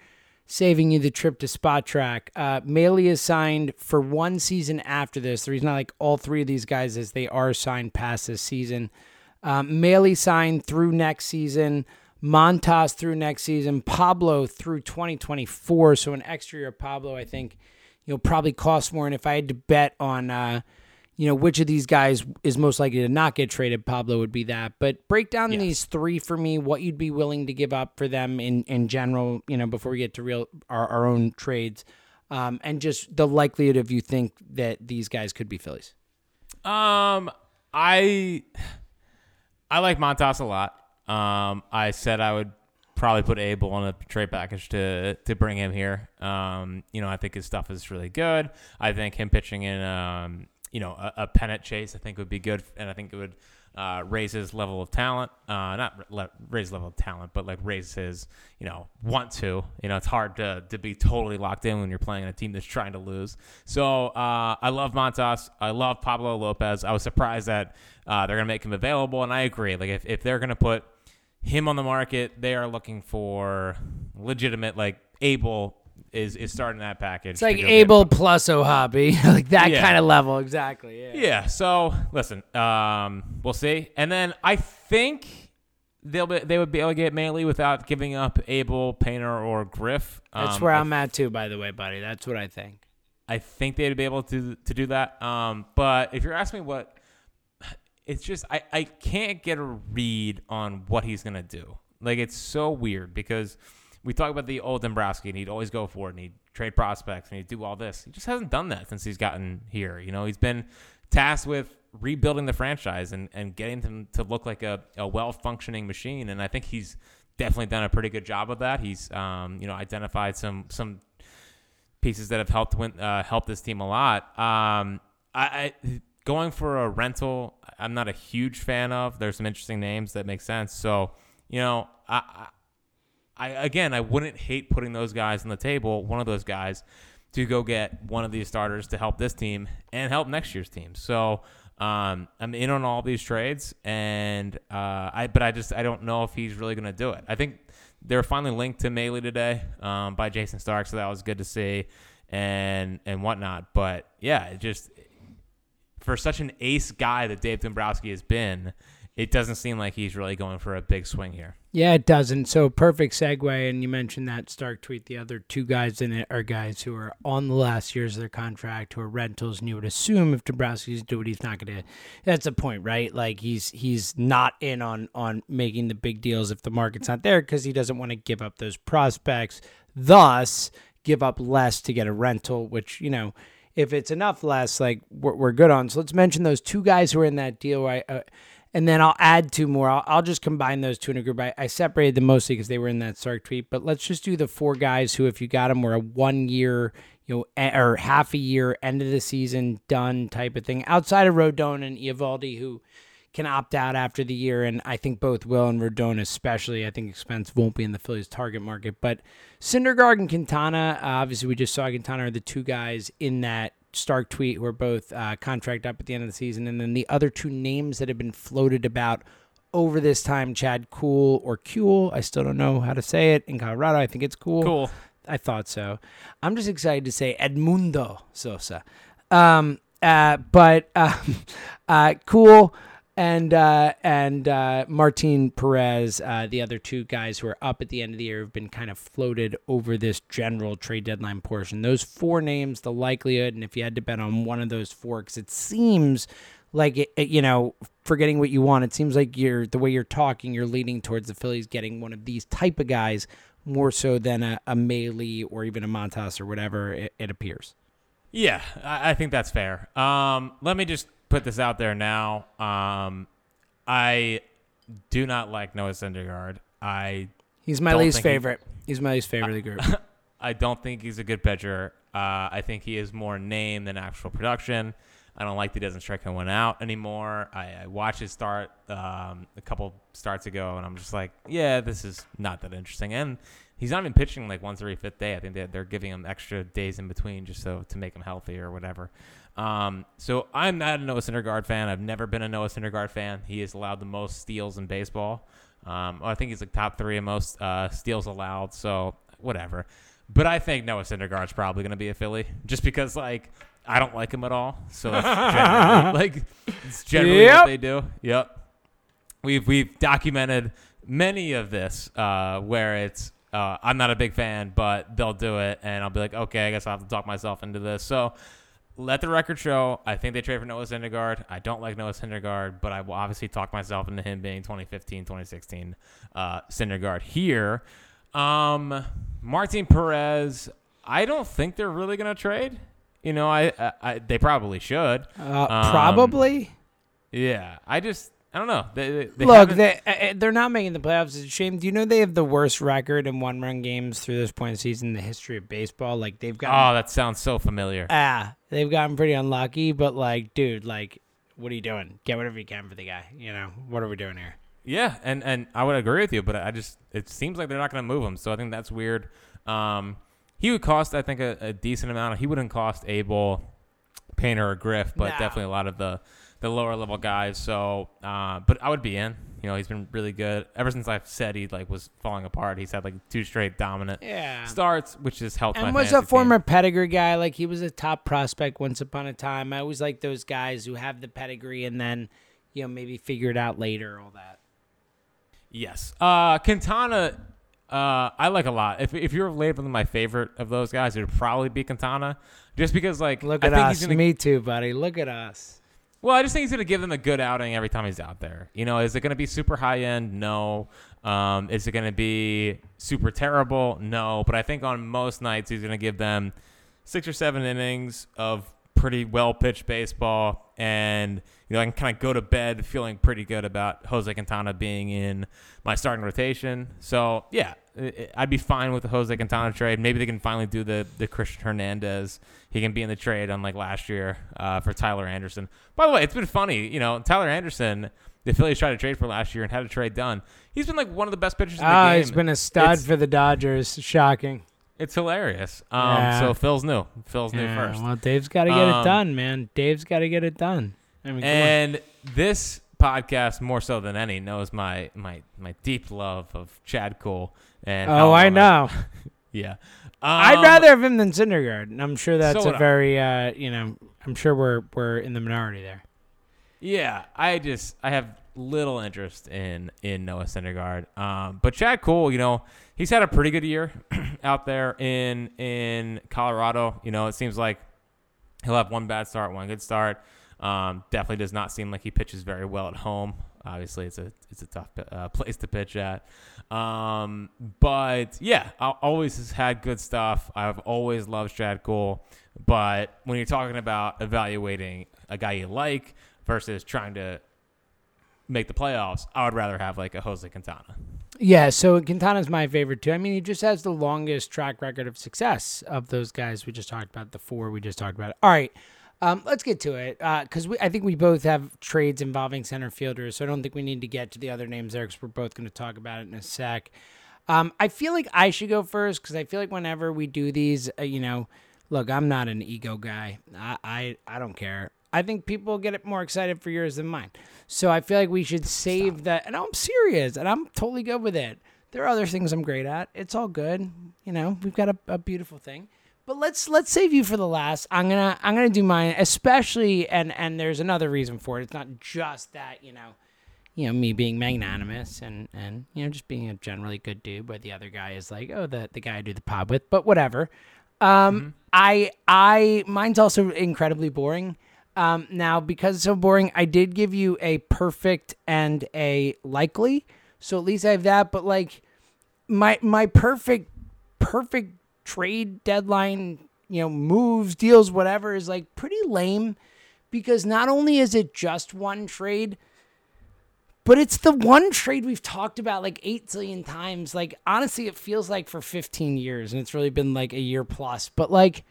S3: saving you the trip to Spotrac, uh, Mahle is signed for one season after this. The reason I like all three of these guys is they are signed past this season. Um, Mahle signed through next season. Montas through next season. Pablo through 2024. So an extra year of Pablo, I think, you know, probably cost more. And if I had to bet on, uh, you know, which of these guys is most likely to not get traded, Pablo would be that. But break down
S4: Yes.
S3: these three for me. What you'd be willing to give up for them in in general. You know, before we get to real our, our own trades, um, and just the likelihood of you think that these guys could be Phillies.
S4: Um, I I like Montas a lot. Um, I said I would probably put Abel on a trade package to to bring him here. Um, you know, I think his stuff is really good. I think him pitching in um, you know, a, a pennant chase, I think would be good, and I think it would uh, raise his level of talent. Uh, not le- raise level of talent, but like raise his, you know, want to. You know, it's hard to to be totally locked in when you're playing a team that's trying to lose. So uh, I love Montas. I love Pablo Lopez. I was surprised that uh, they're gonna make him available, and I agree. Like if if they're gonna put him on the market, they are looking for legitimate, like Abel is is starting that package.
S3: It's like Abel plus Ohabi, like that
S4: Yeah.
S3: kind of level. Exactly. Yeah.
S4: Yeah. So listen, um, we'll see. And then I think they'll be, they would be able to get Mahle without giving up Abel, Painter, or Griff.
S3: That's
S4: Um,
S3: where
S4: I
S3: I'm at too, by the way, buddy. That's what I think.
S4: I think they'd be able to to do that. Um, but if you're asking me what, it's just I, I can't get a read on what he's gonna do. Like it's so weird because we talk about the old Dombrowski and he'd always go for it and he'd trade prospects and he'd do all this. He just hasn't done that since he's gotten here. You know, he's been tasked with rebuilding the franchise and, and getting them to look like a, a well functioning machine. And I think he's definitely done a pretty good job of that. He's um, you know, identified some some pieces that have helped win, uh, helped this team a lot. Um, I, I going for a rental, I'm not a huge fan of. There's some interesting names that make sense. So, you know, I, I, again, I wouldn't hate putting those guys on the table. One of those guys to go get one of these starters to help this team and help next year's team. So. Um, I'm in on all these trades, and uh, I but I just I don't know if he's really going to do it. I think they're finally linked to Mahle today um, by Jayson Stark, so that was good to see, and and whatnot. But yeah, it just for such an ace guy that Dave Dombrowski has been, it doesn't seem like he's really going for a big swing here.
S3: Yeah, it doesn't. So perfect segue. And you mentioned that Stark tweet. The other two guys in it are guys who are on the last years of their contract, who are rentals, and you would assume if Dombrowski's doing it, he's not going to. That's the point, right? Like he's he's not in on on making the big deals if the market's not there because he doesn't want to give up those prospects. Thus, give up less to get a rental, which you know. If it's enough less, like we're, we're good on. So let's mention those two guys who are in that deal. I, uh, and then I'll add two more. I'll, I'll just combine those two in a group. I, I separated them mostly because they were in that Stark tweet. But let's just do the four guys who, if you got them, were a one year, you know, or half a year, end of the season, done type of thing. Outside of Rodon and Eovaldi, who can opt out after the year, and I think both will, and Rodon especially. I think expense won't be in the Phillies' target market. But Syndergaard and Quintana, uh, obviously, we just saw Quintana are the two guys in that Stark tweet who are both uh, contract up at the end of the season. And then the other two names that have been floated about over this time, Chad Cool or Kuhl. I still don't know how to say it. In Colorado, I think it's cool.
S4: Cool.
S3: I thought so. I'm just excited to say Edmundo Sosa. Um, uh, but um, uh, cool and uh, and uh, Martin Perez, uh, the other two guys who are up at the end of the year, have been kind of floated over this general trade deadline portion. Those four names, the likelihood, and if you had to bet on one of those four, because it seems like it, it, you know, forgetting what you want, it seems like you're the way you're talking, you're leaning towards the Phillies getting one of these type of guys more so than a, a Mahle or even a Montas or whatever it, it appears.
S4: Yeah, I, I think that's fair. Um, let me just put this out there now. Um, I do not like Noah Syndergaard. I
S3: he's my least favorite. He, he's my least favorite of the group.
S4: I don't think he's a good pitcher. Uh, I think he is more name than actual production. I don't like that he doesn't strike anyone out anymore. I, I watched his start um, a couple starts ago, and I'm just like, yeah, this is not that interesting. And he's not even pitching like once every fifth day. I think they're, they're giving him extra days in between just so to make him healthy or whatever. Um, so I'm not a Noah Syndergaard fan. I've never been a Noah Syndergaard fan. He has allowed the most steals in baseball. Um, I think he's like top three in most uh, steals allowed. So whatever. But I think Noah Syndergaard's probably going to be a Philly just because like I don't like him at all. So like it's generally yep. what they do. Yep. We've we've documented many of this uh, where it's uh, I'm not a big fan, but they'll do it, and I'll be like, okay, I guess I have to talk myself into this. So let the record show. I think they trade for Noah Syndergaard. I don't like Noah Syndergaard, but I will obviously talk myself into him being 2015, 2016 uh, Syndergaard here. Um, Martin Perez. I don't think they're really going to trade. You know, I, I, I, they probably should.
S3: Uh, um, probably.
S4: Yeah, I just I don't know. They, they
S3: Look, they uh, uh, they're not making the playoffs. It's a shame. Do you know they have the worst record in one run games through this point of the season in the history of baseball? Like they've got.
S4: Oh, that sounds so familiar.
S3: Ah, they've gotten pretty unlucky. But like, dude, like, what are you doing? Get whatever you can for the guy. You know, what are we doing here?
S4: Yeah, and and I would agree with you, but I just it seems like they're not going to move him. So I think that's weird. Um, he would cost, I think, a, a decent amount. He wouldn't cost Abel, Painter, or Griff, but no. definitely a lot of the the lower level guys. So, uh, but I would be in. You know, he's been really good ever since I've said he like was falling apart. He's had like two straight dominant
S3: yeah.
S4: starts, which is helped.
S3: And was a former team. pedigree guy. Like he was a top prospect once upon a time. I always like those guys who have the pedigree and then, you know, maybe figure it out later. All that.
S4: Yes, uh, Quintana. Uh, I like a lot. If if you're labeling my favorite of those guys, it would probably be Quintana, just because like
S3: look at us. Gonna, Me too, buddy. Look at us.
S4: Well, I just think he's going to give them a good outing every time he's out there. You know, is it going to be super high end? No. Um, is it going to be super terrible? No. But I think on most nights he's going to give them six or seven innings of pretty well pitched baseball, and you know I can kind of go to bed feeling pretty good about Jose Quintana being in my starting rotation. So yeah, I'd be fine with the Jose Quintana trade. Maybe they can finally do the the Christian Hernandez. He can be in the trade, unlike last year uh, for Tyler Anderson. By the way, it's been funny. You know, Tyler Anderson. The Phillies tried to trade for last year and had a trade done. He's been like one of the best pitchers in the
S3: Ah,
S4: game.
S3: he's been a stud
S4: It's-
S3: for the Dodgers. Shocking.
S4: It's hilarious. Um,
S3: Yeah.
S4: So Phil's new. Phil's new
S3: Yeah,
S4: first.
S3: well, Dave's got to get it
S4: Um,
S3: done, man. Dave's got to get it done. I mean, come on.
S4: And this podcast, more so than any, knows my my my deep love of Chad Cole. And
S3: Oh, I know.
S4: yeah.
S3: I'd
S4: Um,
S3: rather have him than Syndergaard. and I'm sure that's
S4: so
S3: a very, uh, you know, I'm sure we're we're in the minority there.
S4: Yeah, I just I have little interest in in Noah Syndergaard. Um, but Chad Cole, you know, he's had a pretty good year out there in in Colorado. You know, it seems like he'll have one bad start, one good start. Um, definitely does not seem like he pitches very well at home. Obviously, it's a it's a tough uh, place to pitch at. Um, but yeah, I always has had good stuff. I've always loved Chad Kuhl. But when you're talking about evaluating a guy you like versus trying to make the playoffs, I would rather have like a Jose Quintana.
S3: Yeah, so Quintana's my favorite too. I mean, he just has the longest track record of success of those guys we just talked about, the four we just talked about. All right, um, let's get to it because we I think we both have trades involving center fielders, so I don't think we need to get to the other names there because we're both going to talk about it in a sec. Um, I feel like I should go first because I feel like whenever we do these, uh, you know, look, I'm not an ego guy. I, I I don't care. I think people get it more excited for yours than mine. So I feel like we should save that. And I'm serious, and I'm totally good with it. There are other things I'm great at. It's all good. You know, we've got a, a beautiful thing. But let's let's save you for the last. I'm gonna I'm gonna do mine, especially and and there's another reason for it. It's not just that you know, you know me being magnanimous and and you know just being a generally good dude, where the other guy is like oh the the guy I do the pod with. But whatever. Um, I I mine's also incredibly boring. Um, now because it's so boring, I did give you a perfect and a likely, so at least I have that. But like my my perfect perfect trade deadline, you know, moves, deals, whatever is like pretty lame because not only is it just one trade, but it's the one trade we've talked about like 8 zillion times. Like honestly, it feels like for 15 years and it's really been like a year plus. But like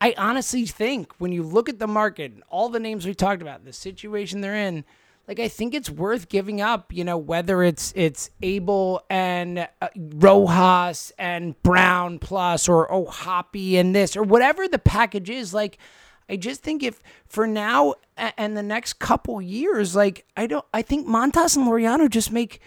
S3: I honestly think when you look at the market, all the names we talked about, the situation they're in, like I think it's worth giving up. You know, whether it's it's Abel and uh, Rojas and Brown plus or oh Hoppy and this or whatever the package is. Like, I just think if for now and the next couple years, like I don't, I think Montas and Laureano just make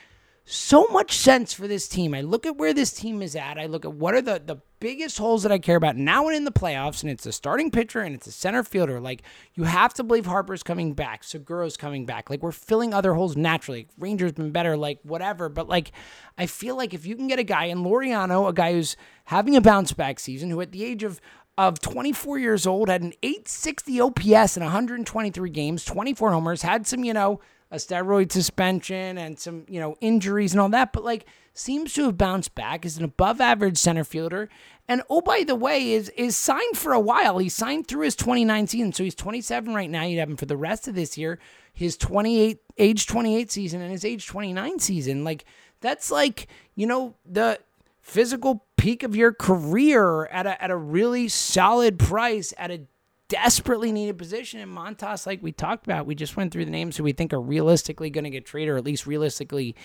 S3: so much sense for this team. I look at where this team is at. I look at what are the the biggest holes that I care about now and in the playoffs, and it's a starting pitcher and it's a center fielder. Like you have to believe Harper's coming back, Segura's coming back. Like we're filling other holes naturally. Rangers been better, like whatever. But like I feel like if you can get a guy in Laureano, a guy who's having a bounce back season, who at the age of of 24 years old had an 860 OPS in 123 games, 24 homers, had some, you know, a steroid suspension and some, you know, injuries and all that, but like seems to have bounced back is an above average center fielder. And oh, by the way, is is signed for a while. He signed through his 29 season. So he's 27 right now. You'd have him for the rest of this year, his 28 age 28 season and his age 29 season. Like that's like, you know, the physical peak of your career at a, at a really solid price at a desperately needed position in Montas, like we talked about. We just went through the names who we think are realistically going to get traded, or at least realistically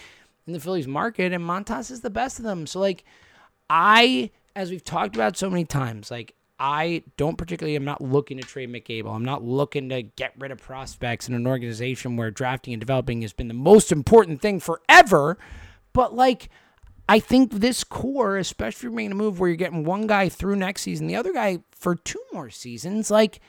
S3: in the Phillies market, and Montas is the best of them. So, like, I, as we've talked about so many times, like, I don't particularly, I'm not looking to trade Mick Abel. I'm not looking to get rid of prospects in an organization where drafting and developing has been the most important thing forever. But, like, I think this core, especially if you're making a move where you're getting one guy through next season, the other guy for two more seasons, like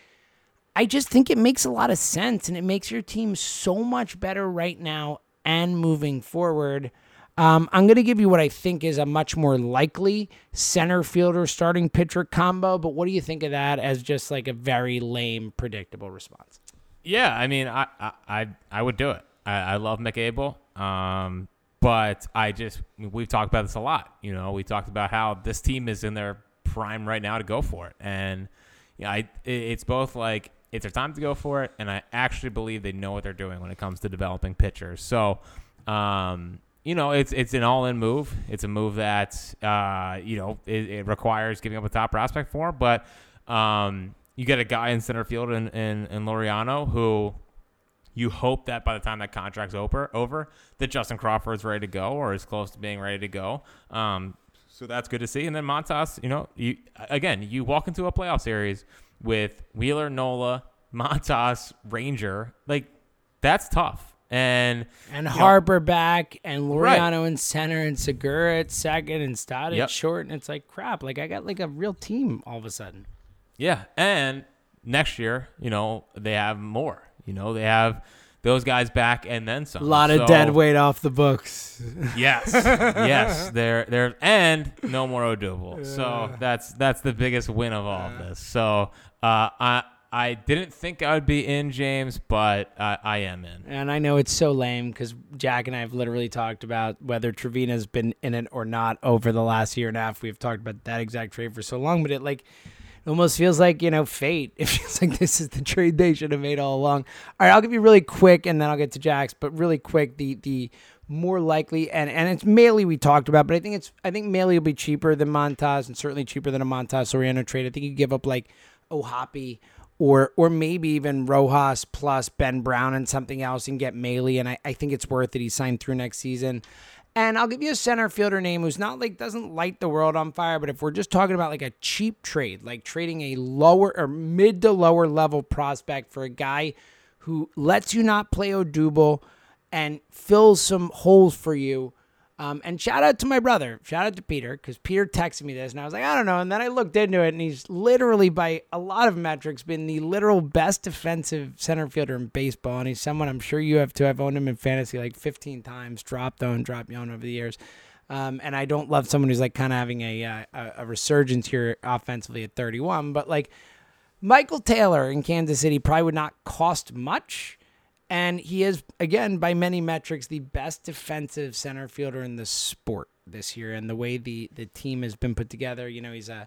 S3: I just think it makes a lot of sense and it makes your team so much better right now and moving forward. Um, I'm going to give you what I think is a much more likely center fielder starting pitcher combo, but what do you think of that as just like a very lame, predictable response?
S4: Yeah, I mean, I I I, would do it. I, I love Mick Abel. Um, but I just we've talked about this a lot. You know, we talked about how this team is in their prime right now to go for it, and yeah, I it's both like it's their time to go for it, and I actually believe they know what they're doing when it comes to developing pitchers. So, um, you know, it's it's an all-in move. It's a move that uh, you know it, it requires giving up a top prospect for, but um, you get a guy in center field in in, in Laureano who you hope that by the time that contract's over, over that Justin Crawford's ready to go or is close to being ready to go. Um, so that's good to see. And then Montas, you know, you again, you walk into a playoff series with Wheeler, Nola, Montas, Ranger, like that's tough. And
S3: And
S4: you know,
S3: Harper back, and
S4: Right.
S3: Laureano in center, and Segura at second, and Stott at
S4: Yep.
S3: short, and it's like crap. Like I got like a real team all of a sudden.
S4: Yeah, and next year, you know, they have more. You know, they have those guys back and then some.
S3: A lot of
S4: So-
S3: dead weight off the books.
S4: Yes, yes, there, there, and no more Odubel. So that's that's the biggest win of all of this. So uh, I I didn't think I would be in James, but I, I am in.
S3: And I know it's so lame because Jack and I have literally talked about whether Trevina's been in it or not over the last year and a half. We've talked about that exact trade for so long, but it like it almost feels like you know fate. It feels like this is the trade they should have made all along. All right, I'll give you really quick, and then I'll get to Jack's. But really quick, the the more likely and and it's Mahle we talked about, but I think it's I think Mahle will be cheaper than Montas and certainly cheaper than a Montas Laureano trade. I think you give up like O'Hoppe or or maybe even Rojas plus Ben Brown and something else and get Mahle. And I, I think it's worth it. He signed through next season. And I'll give you a center fielder name who's not like doesn't light the world on fire, but if we're just talking about like a cheap trade, like trading a lower or mid to lower level prospect for a guy who lets you not play Odubel and fills some holes for you. Um, and shout out to my brother. Shout out to Peter because Peter texted me this and I was like, I don't know. And then I looked into it and he's literally, by a lot of metrics, been the literal best defensive center fielder in baseball. And he's someone I'm sure you have too. I've owned him in fantasy like 15 times, dropped on, dropped on over the years. Um, and I don't love someone who's like kind of having uh, a a resurgence here offensively at 31, but like Michael Taylor in Kansas City probably would not cost much. And he is, again, by many metrics, the best defensive center fielder in the sport this year. And the way the, the team has been put together, you know, he's uh,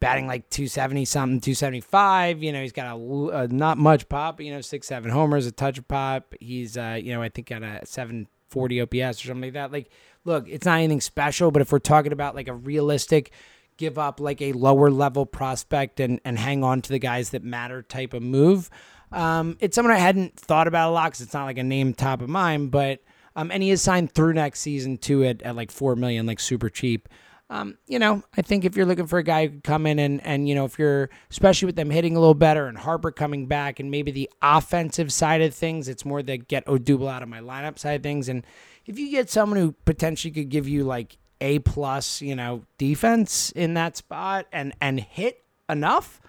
S3: batting like 270 something, 275. You know, he's got a, uh, not much pop, you know, six, seven homers, a touch of pop. He's, uh, you know, I think got a 740 OPS or something like that. Like, look, it's not anything special, but if we're talking about like a realistic, give up like a lower level prospect and, and hang on to the guys that matter type of move. Um, it's someone I hadn't thought about a lot because it's not like a name top of mind, but um, and he is signed through next season too at, at like four million, like super cheap. Um, you know, I think if you're looking for a guy who could come in and and you know if you're especially with them hitting a little better and Harper coming back and maybe the offensive side of things, it's more the get Odubel out of my lineup side of things. And if you get someone who potentially could give you like a plus, you know, defense in that spot and and hit enough,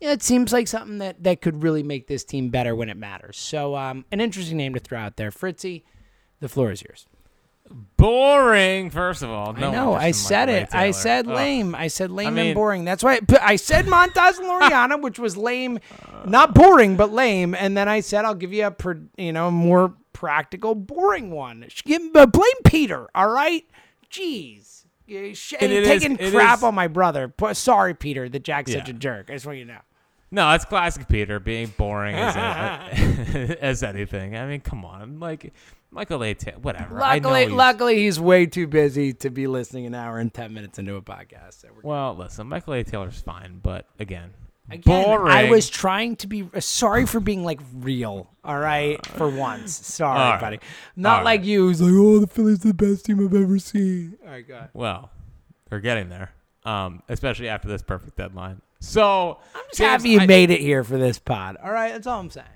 S3: it seems like something that that could really make this team better when it matters. So, um, an interesting name to throw out there, Fritzy. The floor is yours.
S4: Boring. First of all, no
S3: I know. I said it. I said
S4: Ugh.
S3: lame. I said lame
S4: mean-
S3: and boring. That's why but I said Montas and Laureano, which was lame, not boring, but lame. And then I said I'll give you a per, you know more practical, boring one. Give, uh, blame Peter. All right. Jeez. Sh-
S4: And it is-
S3: taking
S4: it
S3: crap
S4: is-
S3: on my brother. Sorry, Peter, that Jack's such a jerk. I just want you to know.
S4: No, it's classic Peter being boring as, as anything. I mean, come on, like Michael A. Taylor, whatever. I know
S3: Luckily,
S4: he's-
S3: luckily, he's way too busy to be listening an hour and ten minutes into a podcast. So we're
S4: Well, listen, Michael A. Taylor's fine, but again,
S3: Again,
S4: boring.
S3: I was trying to be uh, sorry for being like real. All right, for once. Sorry,
S4: All right.
S3: buddy. Not
S4: All
S3: like
S4: right.
S3: you. Who's like, oh, the Phillies are the best team I've ever seen. All right, go ahead.
S4: well, they're getting there, um, especially after this perfect deadline. So
S3: I'm just
S4: James,
S3: happy you
S4: I,
S3: made it here for this pod. All right, that's all I'm saying.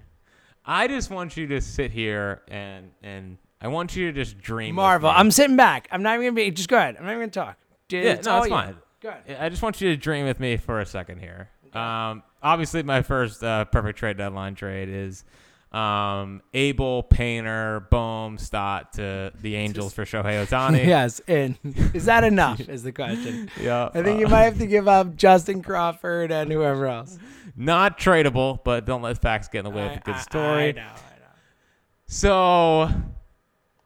S4: I just want you to sit here and and I want you to just dream.
S3: Marvel. I'm sitting back. I'm not even gonna be. Just go ahead. I'm not even gonna talk. Dude,
S4: Yeah,
S3: it's
S4: no, it's
S3: you.
S4: fine.
S3: Go ahead.
S4: I just want you to dream with me for a second here. Um, obviously, my first uh, perfect trade deadline trade is um, Abel, Painter, Bohm, Stott to the Angels for Shohei Ohtani.
S3: Yes, and is that enough? is the question.
S4: Yeah,
S3: I think
S4: uh,
S3: you might have to give up Justin Crawford and whoever else.
S4: not tradable, but don't let facts get in the way of a good story.
S3: I know, I know.
S4: So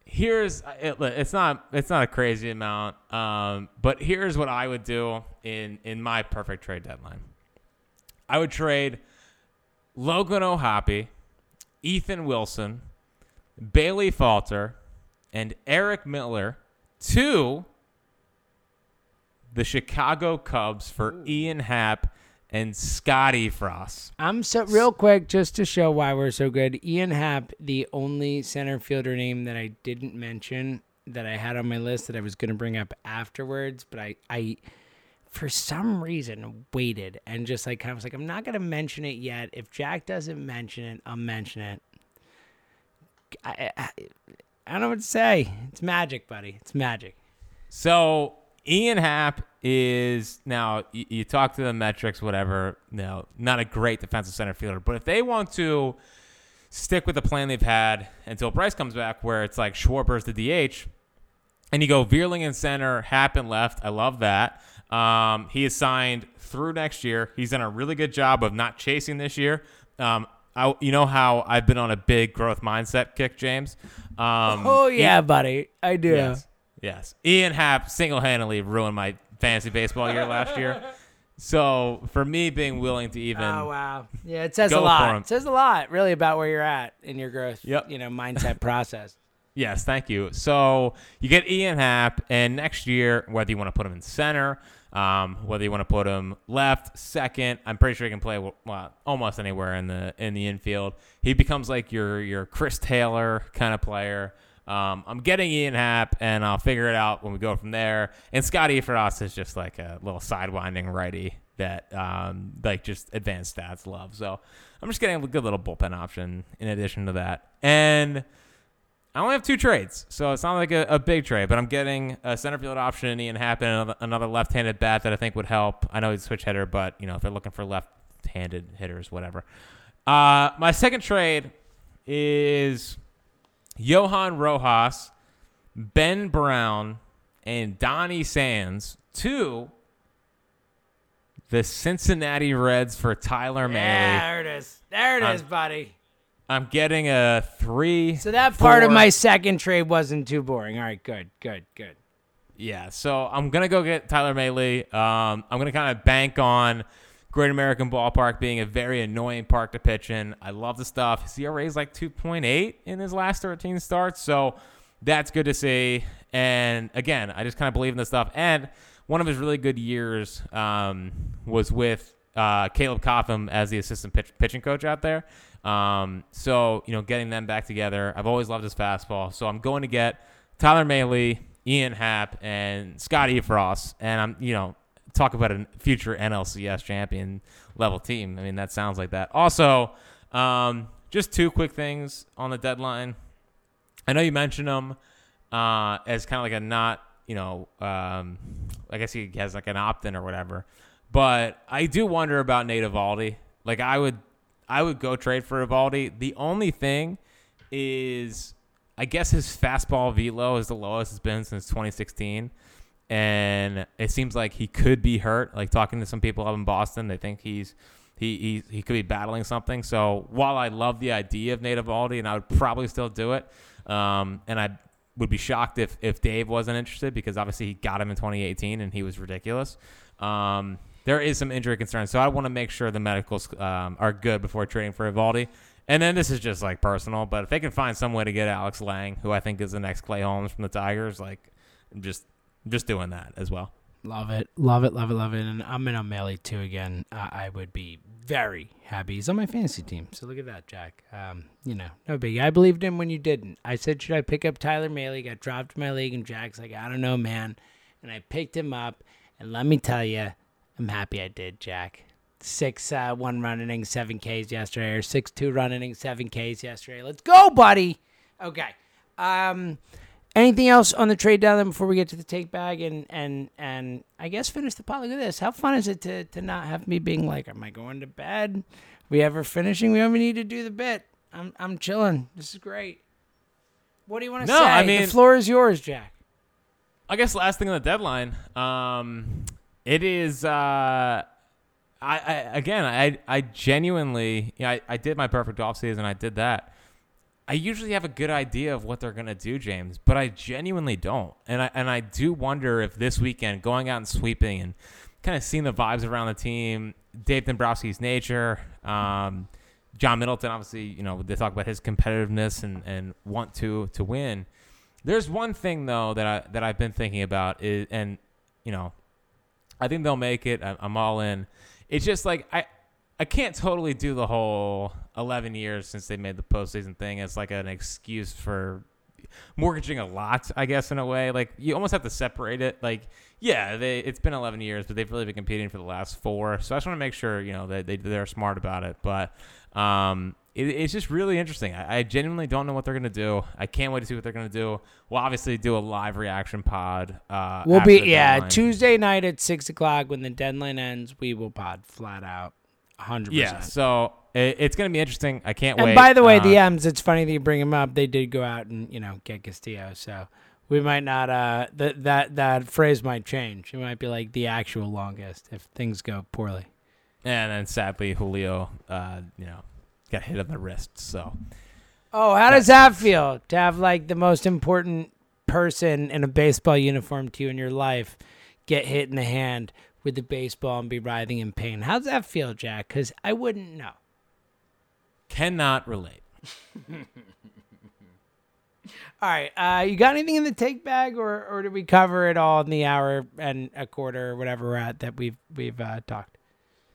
S4: here's it, it's not it's not a crazy amount, um, but here's what I would do in in my perfect trade deadline. I would trade Logan O'Hoppe, Ethan Wilson, Bailey Falter, and Erik Miller to the Chicago Cubs for Ian Happ and Scott Effross.
S3: I'm so real quick just to show why we're so good. Ian Happ, the only center fielder name that I didn't mention that I had on my list that I was going to bring up afterwards, but I I for some reason waited and just like kind of was like I'm not to mention it yet. If Jack doesn't mention it, I'll mention it. I, I, I don't know what to say. It's magic, buddy. It's magic.
S4: So Ian Happ is now you, you talk to the metrics, whatever. No, not a great defensive center fielder, but if they want to stick with the plan they've had until Bryce comes back, where it's like Schwarber's the DH, and you go Vierling in center, Happ in left. I love that. Um, he is signed through next year. He's done a really good job of not chasing this year. Um, I, you know how I've been on a big growth mindset kick, James. Um,
S3: Oh yeah, buddy. I do.
S4: Yes. Yes. Ian Happ single handedly ruined my fantasy baseball year last year. So for me being willing to even
S3: Oh wow. Yeah, it says a lot. It says a lot, really, about where you're at in your growth.
S4: Yep.
S3: You know, mindset process.
S4: Yes, thank you. So you get Ian Happ, and next year, whether you want to put him in center, um, whether you want to put him left, second, I'm pretty sure he can play well, almost anywhere in the in the infield. He becomes like your your Chris Taylor kind of player. Um, I'm getting Ian Happ, and I'll figure it out when we go from there. And Scott Effross is just like a little sidewinding righty that um, like just advanced stats love. So I'm just getting a good little bullpen option in addition to that. And I only have two trades, so it's not like a, a big trade, but I'm getting a center field option in Ian Happ and another, another left-handed bat that I think would help. I know he's a switch hitter, but you know if they're looking for left-handed hitters, whatever. Uh, my second trade is Johan Rojas, Ben Brown, and Donny Sands to the Cincinnati Reds for Tyler May.
S3: There it is. There it is, buddy.
S4: I'm getting a three.
S3: So that part of my second trade wasn't too boring. All right, good, good, good.
S4: Yeah, so I'm gonna go get Tyler Mahle. Um, I'm gonna kind of bank on Great American Ballpark being a very annoying park to pitch in. I love the stuff. His ERA is like 2.8 in his last 13 starts, so that's good to see. And again, I just kind of believe in this stuff. And one of his really good years um, was with uh, Caleb Cotham as the assistant pitch- pitching coach out there. Um, so you know, getting them back together, I've always loved his fastball. So I'm going to get Tyler Mahle, Ian Happ, and Scott Effross, and I'm you know talk about a future NLCS champion level team. I mean, that sounds like that. Also, um, just two quick things on the deadline. I know you mentioned them uh, as kind of like a not, you know, um, I guess he has like an opt-in or whatever. But I do wonder about Nate Eovaldi. Like I would, I would go trade for Eovaldi. The only thing is, I guess his fastball velo is the lowest it's been since 2016, and it seems like he could be hurt. Like talking to some people up in Boston, they think he's he he, he could be battling something. So while I love the idea of Nate Eovaldi, and I would probably still do it, um, and I would be shocked if if Dave wasn't interested because obviously he got him in 2018 and he was ridiculous. Um, there is some injury concerns, so I want to make sure the medicals um, are good before trading for Eovaldi. And then this is just like personal, but if they can find some way to get Alex Lange, who I think is the next Clay Holmes from the Tigers, like I'm just just doing that as well.
S3: Love it, love it, love it, love it. And I'm in O'Malley too again. I would be very happy. He's on my fantasy team, so look at that, Jack. Um, you know, no big. I believed him when you didn't. I said, should I pick up Tyler Mahle? Got dropped in my league, and Jack's like, I don't know, man. And I picked him up, and let me tell you, I'm happy I did, Jack. Six uh, one run innings, seven Ks yesterday, or six two run innings, seven Ks yesterday. Let's go, buddy. Okay. Um, anything else on the trade down there before we get to the take bag and and and I guess finish the pot? Look at this. How fun is it to to not have me being like, am I going to bed? We ever finishing? We don't need to do the bit. I'm I'm chilling. This is great. What do you want to
S4: No,
S3: say?
S4: I
S3: the
S4: mean-
S3: floor is yours, Jack.
S4: I guess last thing on the deadline. Um, it is. Uh, I, I again, I I genuinely, yeah, I, I did my perfect off season. I did that. I usually have a good idea of what they're gonna do, James, but I genuinely don't. And I and I do wonder if this weekend going out and sweeping and kind of seeing the vibes around the team, Dave Dombrowski's nature, um, John Middleton, obviously, you know, they talk about his competitiveness and, and want to to win. There's one thing though that I that I've been thinking about is, and you know, I think they'll make it. I'm, all in. It's just like I I can't totally do the whole 11 years since they made the postseason thing as like an excuse for mortgaging a lot, I guess, in a way. Like you almost have to separate it. Like, yeah, they it's been 11 years, but they've really been competing for the last four. So I just want to make sure you know that they they're smart about it. But um, it, it's just really interesting. I, I, genuinely don't know what they're gonna do. I can't wait to see what they're gonna do. We'll obviously do a live reaction pod. Uh,
S3: we'll be yeah deadline. Tuesday night at six o'clock when the deadline ends. We will pod flat out, hundred percent.
S4: Yeah. So it, it's gonna be interesting. I can't
S3: and
S4: wait.
S3: And by the way, uh, the M's. It's funny that you bring them up. They did go out and you know get Castillo. So we might not. Uh, that that that phrase might change. It might be like the actual longest if things go poorly.
S4: And then sadly, Julio, uh, you know, got hit on the wrist. So.
S3: Oh, how does that feel to have like the most important person in a baseball uniform to you in your life get hit in the hand with the baseball and be writhing in pain? How's that feel, Jack? Because I wouldn't know.
S4: Cannot relate.
S3: all right, uh, you got anything in the take bag, or or did we cover it all in the hour and a quarter, or whatever we're at that we've we've uh, talked?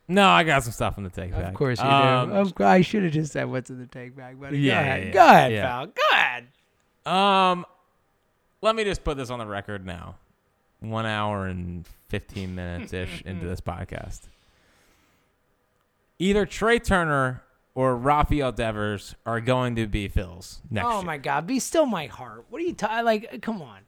S4: No, I got some stuff in the take bag.
S3: Of course you
S4: um,
S3: do. Of, I should have just said what's in the take bag, buddy.
S4: Yeah,
S3: go ahead,
S4: yeah, yeah,
S3: go ahead,
S4: yeah.
S3: pal. Go ahead.
S4: Um, let me just put this on the record now. One hour and fifteen minutes ish into this podcast. Either Trey Turner or Rafael Devers are going to be Phils next
S3: Oh
S4: year.
S3: my God, be still my heart. What are you talking? Like, come on.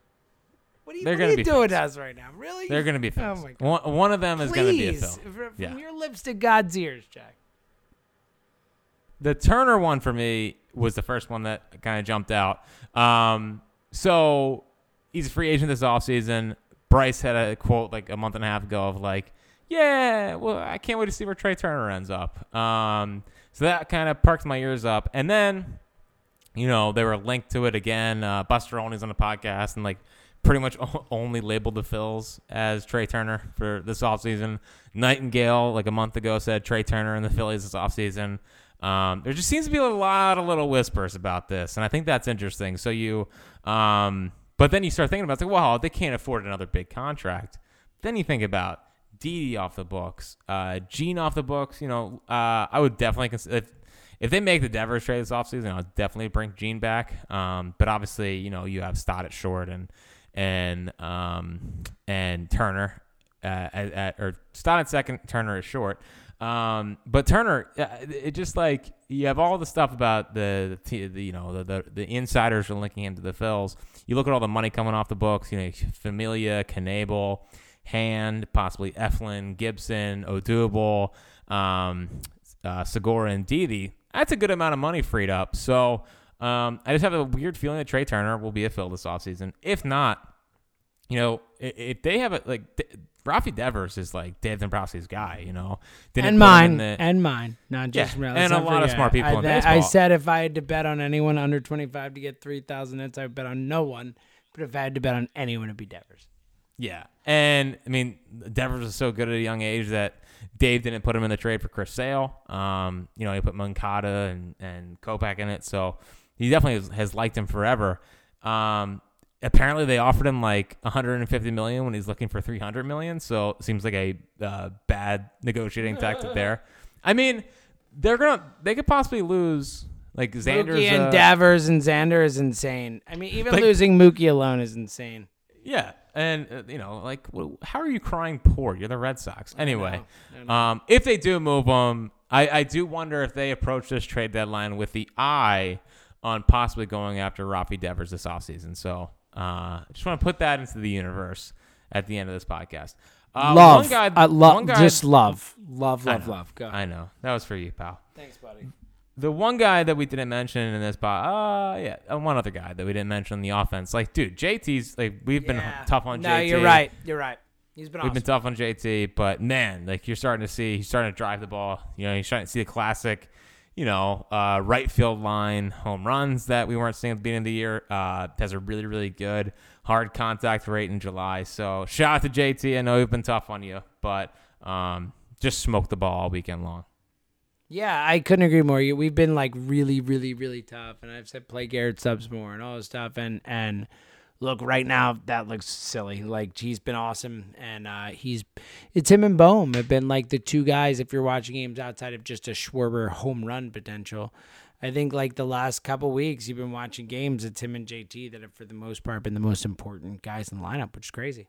S3: What are you,
S4: They're
S3: what
S4: gonna
S3: are you
S4: be
S3: doing to us right now? Really?
S4: They're going to be
S3: Oh my God.
S4: one, one of them is going to be a
S3: Please,
S4: Phil.
S3: fr- from
S4: Yeah.
S3: your lips to God's ears, Jack.
S4: The Turner one for me was the first one that kind of jumped out. Um, so he's a free agent this offseason. Bryce had a quote like a month and a half ago of like, yeah, well, I can't wait to see where Trey Turner ends up. Um, so that kind of perked my ears up. And then, you know, they were linked to it again. Uh, Buster Olney's on the podcast and like pretty much only labeled the Phils as Trey Turner for this offseason. Nightingale, like a month ago, said Trey Turner and the Phillies this offseason. Um, there just seems to be a lot of little whispers about this, and I think that's interesting. So you, um, but then you start thinking about it's like, well, they can't afford another big contract. Then you think about Didi off the books, uh, Jean off the books. You know, uh, I would definitely consider if, if they make the Devers trade this offseason, I'll definitely bring Jean back. Um, but obviously, you know, you have Stott at short and and um, and Turner uh, at, at or Stott second, Turner is short. Um, but Turner, it just like you have all the stuff about the, the, the you know the, the the insiders are linking him to the Phils. You look at all the money coming off the books. You know, Familia, Knebel, Hand, possibly Eflin, Gibson, Odubel, um, uh, Segura, and Didi. That's a good amount of money freed up. So um, I just have a weird feeling that Trey Turner will be a fill this offseason. If not, you know, if they have it like Rafi Devers is like Dave Dombrowski's guy, you know, Didn't
S3: and mine,
S4: the-
S3: and mine, not just
S4: Yeah, and a lot of smart people
S3: I,
S4: in
S3: that- I said if I had to bet on anyone under twenty five to get three thousand hits, I would bet on no one. But if I had to bet on anyone, it'd be Devers.
S4: Yeah, and I mean Devers is so good at a young age that Dave didn't put him in the trade for Chris Sale. Um, you know, he put Moncada and and Kopech in it, so he definitely has, has liked him forever. Um, apparently, they offered him like 150 million when he's looking for 300 million. So it seems like a uh, bad negotiating tactic there. I mean, they're gonna they could possibly lose like Xander's
S3: Mookie and
S4: uh,
S3: Devers and Xander is insane. I mean, even
S4: Like-
S3: losing Mookie alone is insane.
S4: Yeah, and uh, you know, like, wh- how are you crying poor? You're the Red Sox. Anyway,
S3: I know.
S4: um, if they do move them, I, I do wonder if they approach this trade deadline with the eye on possibly going after Rafi Devers this offseason. So, uh, I just want to put that into the universe at the end of this podcast. Uh,
S3: love,
S4: one guy,
S3: I love,
S4: one guy,
S3: just love, love, love, love. Go.
S4: I know that was for you, pal.
S3: Thanks, buddy.
S4: The one guy that we didn't mention in this pod, uh, yeah, uh, one other guy that we didn't mention in the offense. Like, dude, JT's like we've been tough on
S3: no,
S4: JT.
S3: you're right. You're right. He's been
S4: We've
S3: awesome.
S4: been tough on JT, but man, like you're starting to see, he's starting to drive the ball. You know, he's starting to see the classic, you know, uh, right field line home runs that we weren't seeing at the beginning of the year. Uh, has a really, really good hard contact rate in July. So shout out to JT. I know we've been tough on you, but um, just smoked the ball all weekend long.
S3: Yeah, I couldn't agree more. We've been like really, really, really tough, and I've said play Garrett Stubbs more and all this stuff. And and look, right now that looks silly. Like he's been awesome, and uh, he's it's him and Bohm have been like the two guys. If you're watching games outside of just a Schwarber home run potential, I think like the last couple weeks you've been watching games. It's him and JT that have for the most part been the most important guys in the lineup, which is crazy.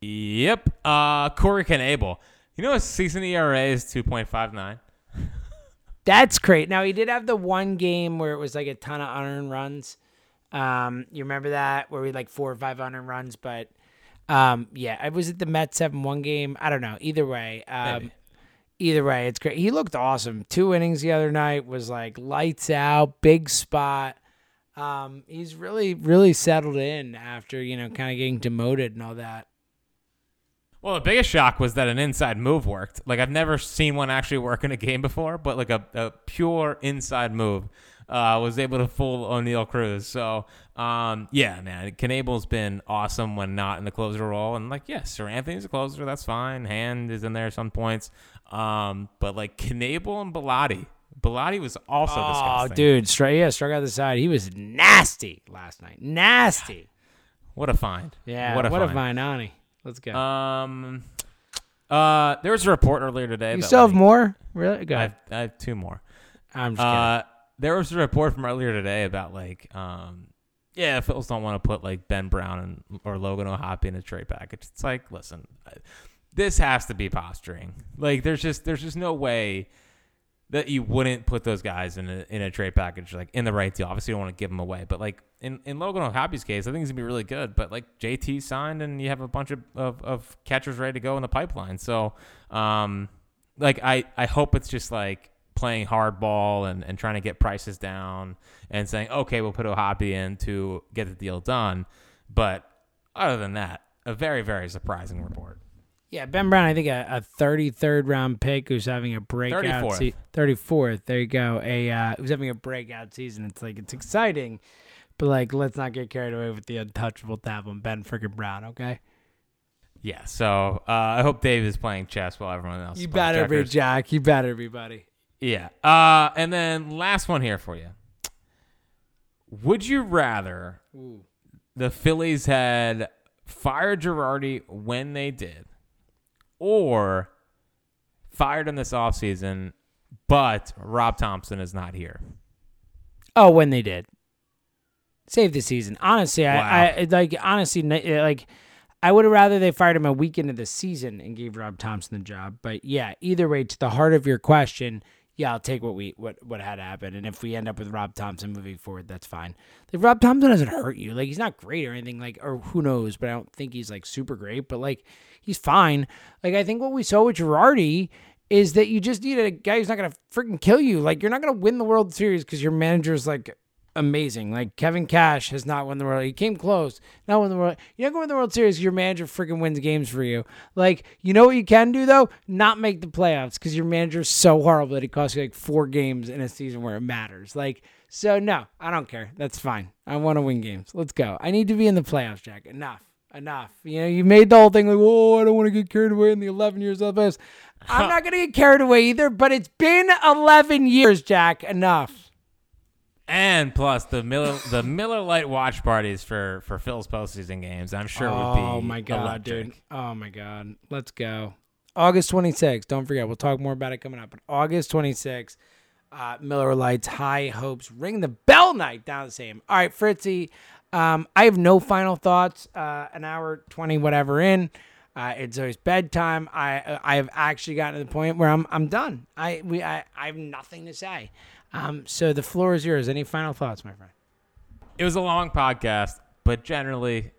S4: Yep. Uh, Corey Knebel You know his season ERA is 2.59.
S3: That's great. Now he did have the one game where it was like a ton of unearned runs. Um, you remember that where we like four or five hundred runs, but um, yeah, I was at the Mets seven one game. I don't know. Either way, um,
S4: Maybe.
S3: either way, it's great. He looked awesome. Two innings the other night was like lights out, big spot. Um, he's really, really settled in after you know kind of getting demoted and all that.
S4: Well, the biggest shock was that an inside move worked. Like I've never seen one actually work in a game before, but like a, a pure inside move uh, was able to fool Oneil Cruz. So um, yeah, man, Knebel's been awesome when not in the closer role, and like yes, Seranthony's a closer, that's fine. Hand is in there at some points, um, but like Knebel and Bellatti. Bellatti was also
S3: Oh,
S4: disgusting.
S3: Oh, dude, straight yeah, struck out the side. He was nasty last night. Nasty.
S4: what a find!
S3: Yeah,
S4: what a
S3: what a
S4: find.
S3: Vinani. Let's go.
S4: Um, uh, there was a report earlier today.
S3: you still have more? Really? Go
S4: I have, I have two more.
S3: I'm just kidding.
S4: There was a report from earlier today about like, um, yeah, Phils don't want to put like Ben Brown and or Logan O'Hoppe in a trade package. It's like, listen, this has to be posturing. Like, there's just there's just no way that you wouldn't put those guys in a in a trade package like in the right deal. Obviously, you don't want to give them away, but like in in Logan O'Hoppe's case, I think he's gonna be really good. But like JT signed, and you have a bunch of, of, of catchers ready to go in the pipeline. So, um, like I I hope it's just like playing hardball and, and trying to get prices down and saying, okay, we'll put a hobby in to get the deal done. But other than that, a very, very surprising report.
S3: yeah, Ben Brown, I think a, a 33rd round pick who's having a breakout
S4: 34th.
S3: se- 34th. There you go. A uh, who's having a breakout season. It's like it's exciting, but like let's not get carried away with the untouchable tab on Ben freaking Brown, okay?
S4: Yeah, so uh, I hope Dave is playing chess while everyone else.
S3: You better be. Jack. You better be, buddy.
S4: Yeah. Uh, and then last one here for you. Would you rather the Phillies had fired Girardi when they did, or fired him this offseason, but Rob Thompson is not here?
S3: Oh, when they did. Save the season. Honestly,
S4: Wow.
S3: I, I like honestly like I would have rather they fired him a week into the season and gave Rob Thompson the job. But yeah, either way, to the heart of your question, yeah, I'll take what we what what had happened. And if we end up with Rob Thompson moving forward, that's fine. Like Rob Thompson doesn't hurt you. Like he's not great or anything. Like or who knows, but I don't think he's like super great. But like he's fine. Like I think what we saw with Girardi is that you just need a guy who's not gonna freaking kill you. Like you're not gonna win the World Series because your manager's like amazing. Like Kevin Cash has not won the World. He came close, not won the World. Not going to win the World Series. Your manager freaking wins games for you. Like you know what you can do though? Not make the playoffs because your manager's so horrible that it costs you like four games in a season where it matters. Like so, no, I don't care. That's fine. I want to win games. Let's go. I need to be in the playoffs, Jack. Enough. Enough. You know, you made the whole thing like, oh, I don't want to get carried away in the 11 years of this. I'm not going to get carried away either, but it's been 11 years, Jack. Enough.
S4: And plus the Miller the Miller Lite watch parties for for Phil's postseason games, I'm sure would be.
S3: Oh my god,
S4: electric.
S3: dude. Oh my god. Let's go. August 26th. Don't forget. We'll talk more about it coming up. But August 26th, uh, Miller Lites, High Hopes, Ring the Bell Night down the same. All right, Fritzy. Um, I have no final thoughts. Uh, an hour 20, whatever in. Uh, it's always bedtime. I I have actually gotten to the point where I'm I'm done. I we I, I have nothing to say. Um, so the floor is yours. Any final thoughts, my friend?
S4: It was a long podcast, but generally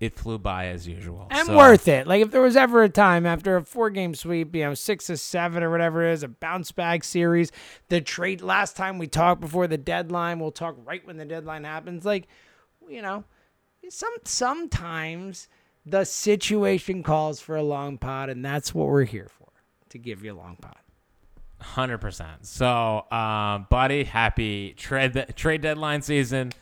S4: it flew by as usual.
S3: and
S4: So-
S3: worth it. Like if there was ever a time after a four game sweep, you know, six to seven or whatever it is, a bounce back series, the trade last time we talked before the deadline, we'll talk right when the deadline happens. Like, you know, some sometimes the situation calls for a long pod, and that's what we're here for to give you a long pod.
S4: Hundred percent. So, um, buddy, happy trade trade deadline season.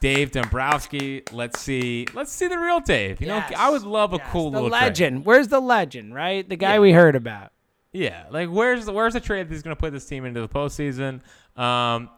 S4: Dave Dombrowski. Let's see. Let's see the real Dave. You know,
S3: Yes.
S4: I would love a
S3: Yes,
S4: cool
S3: the
S4: little trade.
S3: legend. Where's the legend? Right, the guy
S4: Yeah.
S3: we heard about.
S4: Yeah, like where's the where's the trade that's going to put this team into the postseason? Um,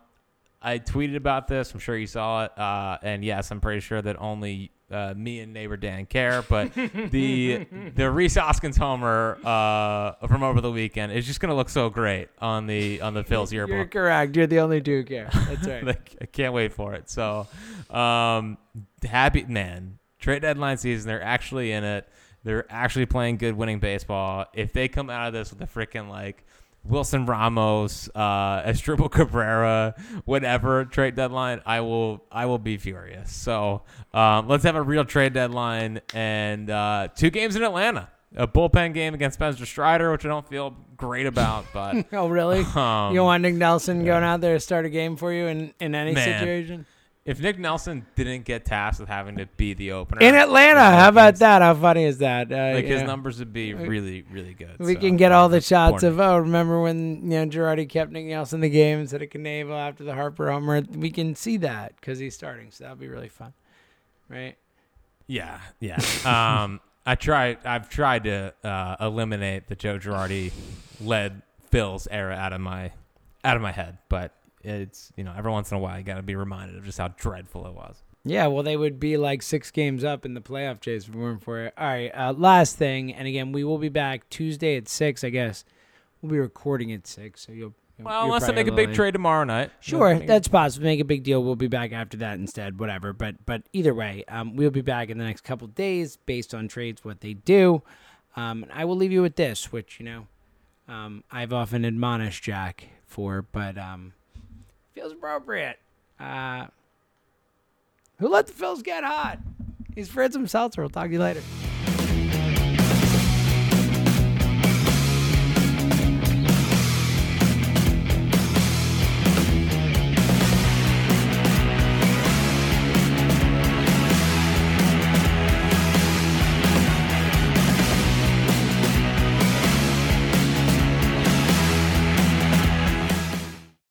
S4: I tweeted about this. I'm sure you saw it. Uh, and yes, I'm pretty sure that only uh, me and neighbor Dan care. But the the Rhys Hoskins homer uh, from over the weekend is just going to look so great on the on the Phil's
S3: You're
S4: yearbook.
S3: correct. You're the only who care. That's right.
S4: like, I can't wait for it. So, um, happy man. Trade deadline season. They're actually in it. They're actually playing good, winning baseball. If they come out of this with a freaking like Wilson Ramos, uh, Cabrera, whatever trade deadline, I will I will be furious. So um, let's have a real trade deadline and uh, two games in Atlanta. A bullpen game against Spencer Strider, which I don't feel great about, but
S3: oh, really?
S4: Um,
S3: you want Nick Nelson going out there to start a game for you in, in any
S4: Man.
S3: situation?
S4: If Nick Nelson didn't get tasked with having to be the opener
S3: In Atlanta, how about that? How funny is that? Uh,
S4: Like his
S3: know,
S4: numbers would be really, really good.
S3: We
S4: so,
S3: can get all the shots of oh, remember when you know Girardi kept Nick Nelson in the game instead of Knebel after the Harper homer? We can see that because he's starting, so that'll be really fun, right?
S4: Yeah, yeah. um, I tried. I've tried to uh, eliminate the Joe Girardi led Phil's era out of my out of my head, but it's you know every once in a while you got to be reminded of just how dreadful it was.
S3: Yeah, well, they would be like six games up in the playoff chase if it weren't for it. All right, uh, last thing, and again, we will be back Tuesday at six. I guess we'll be recording at six, so you'll.
S4: Well,
S3: you'll
S4: unless they make a big
S3: late.
S4: trade tomorrow night.
S3: Sure,
S4: Make-
S3: that's possible. Make a big deal. We'll be back after that instead. Whatever. But but either way, um, we'll be back in the next couple days based on trades what they do. Um, and I will leave you with this, which you know, um, I've often admonished Jack for, but um, feels appropriate. Uh, who let the Phils get hot? He's Fritz himself. We'll talk to you later.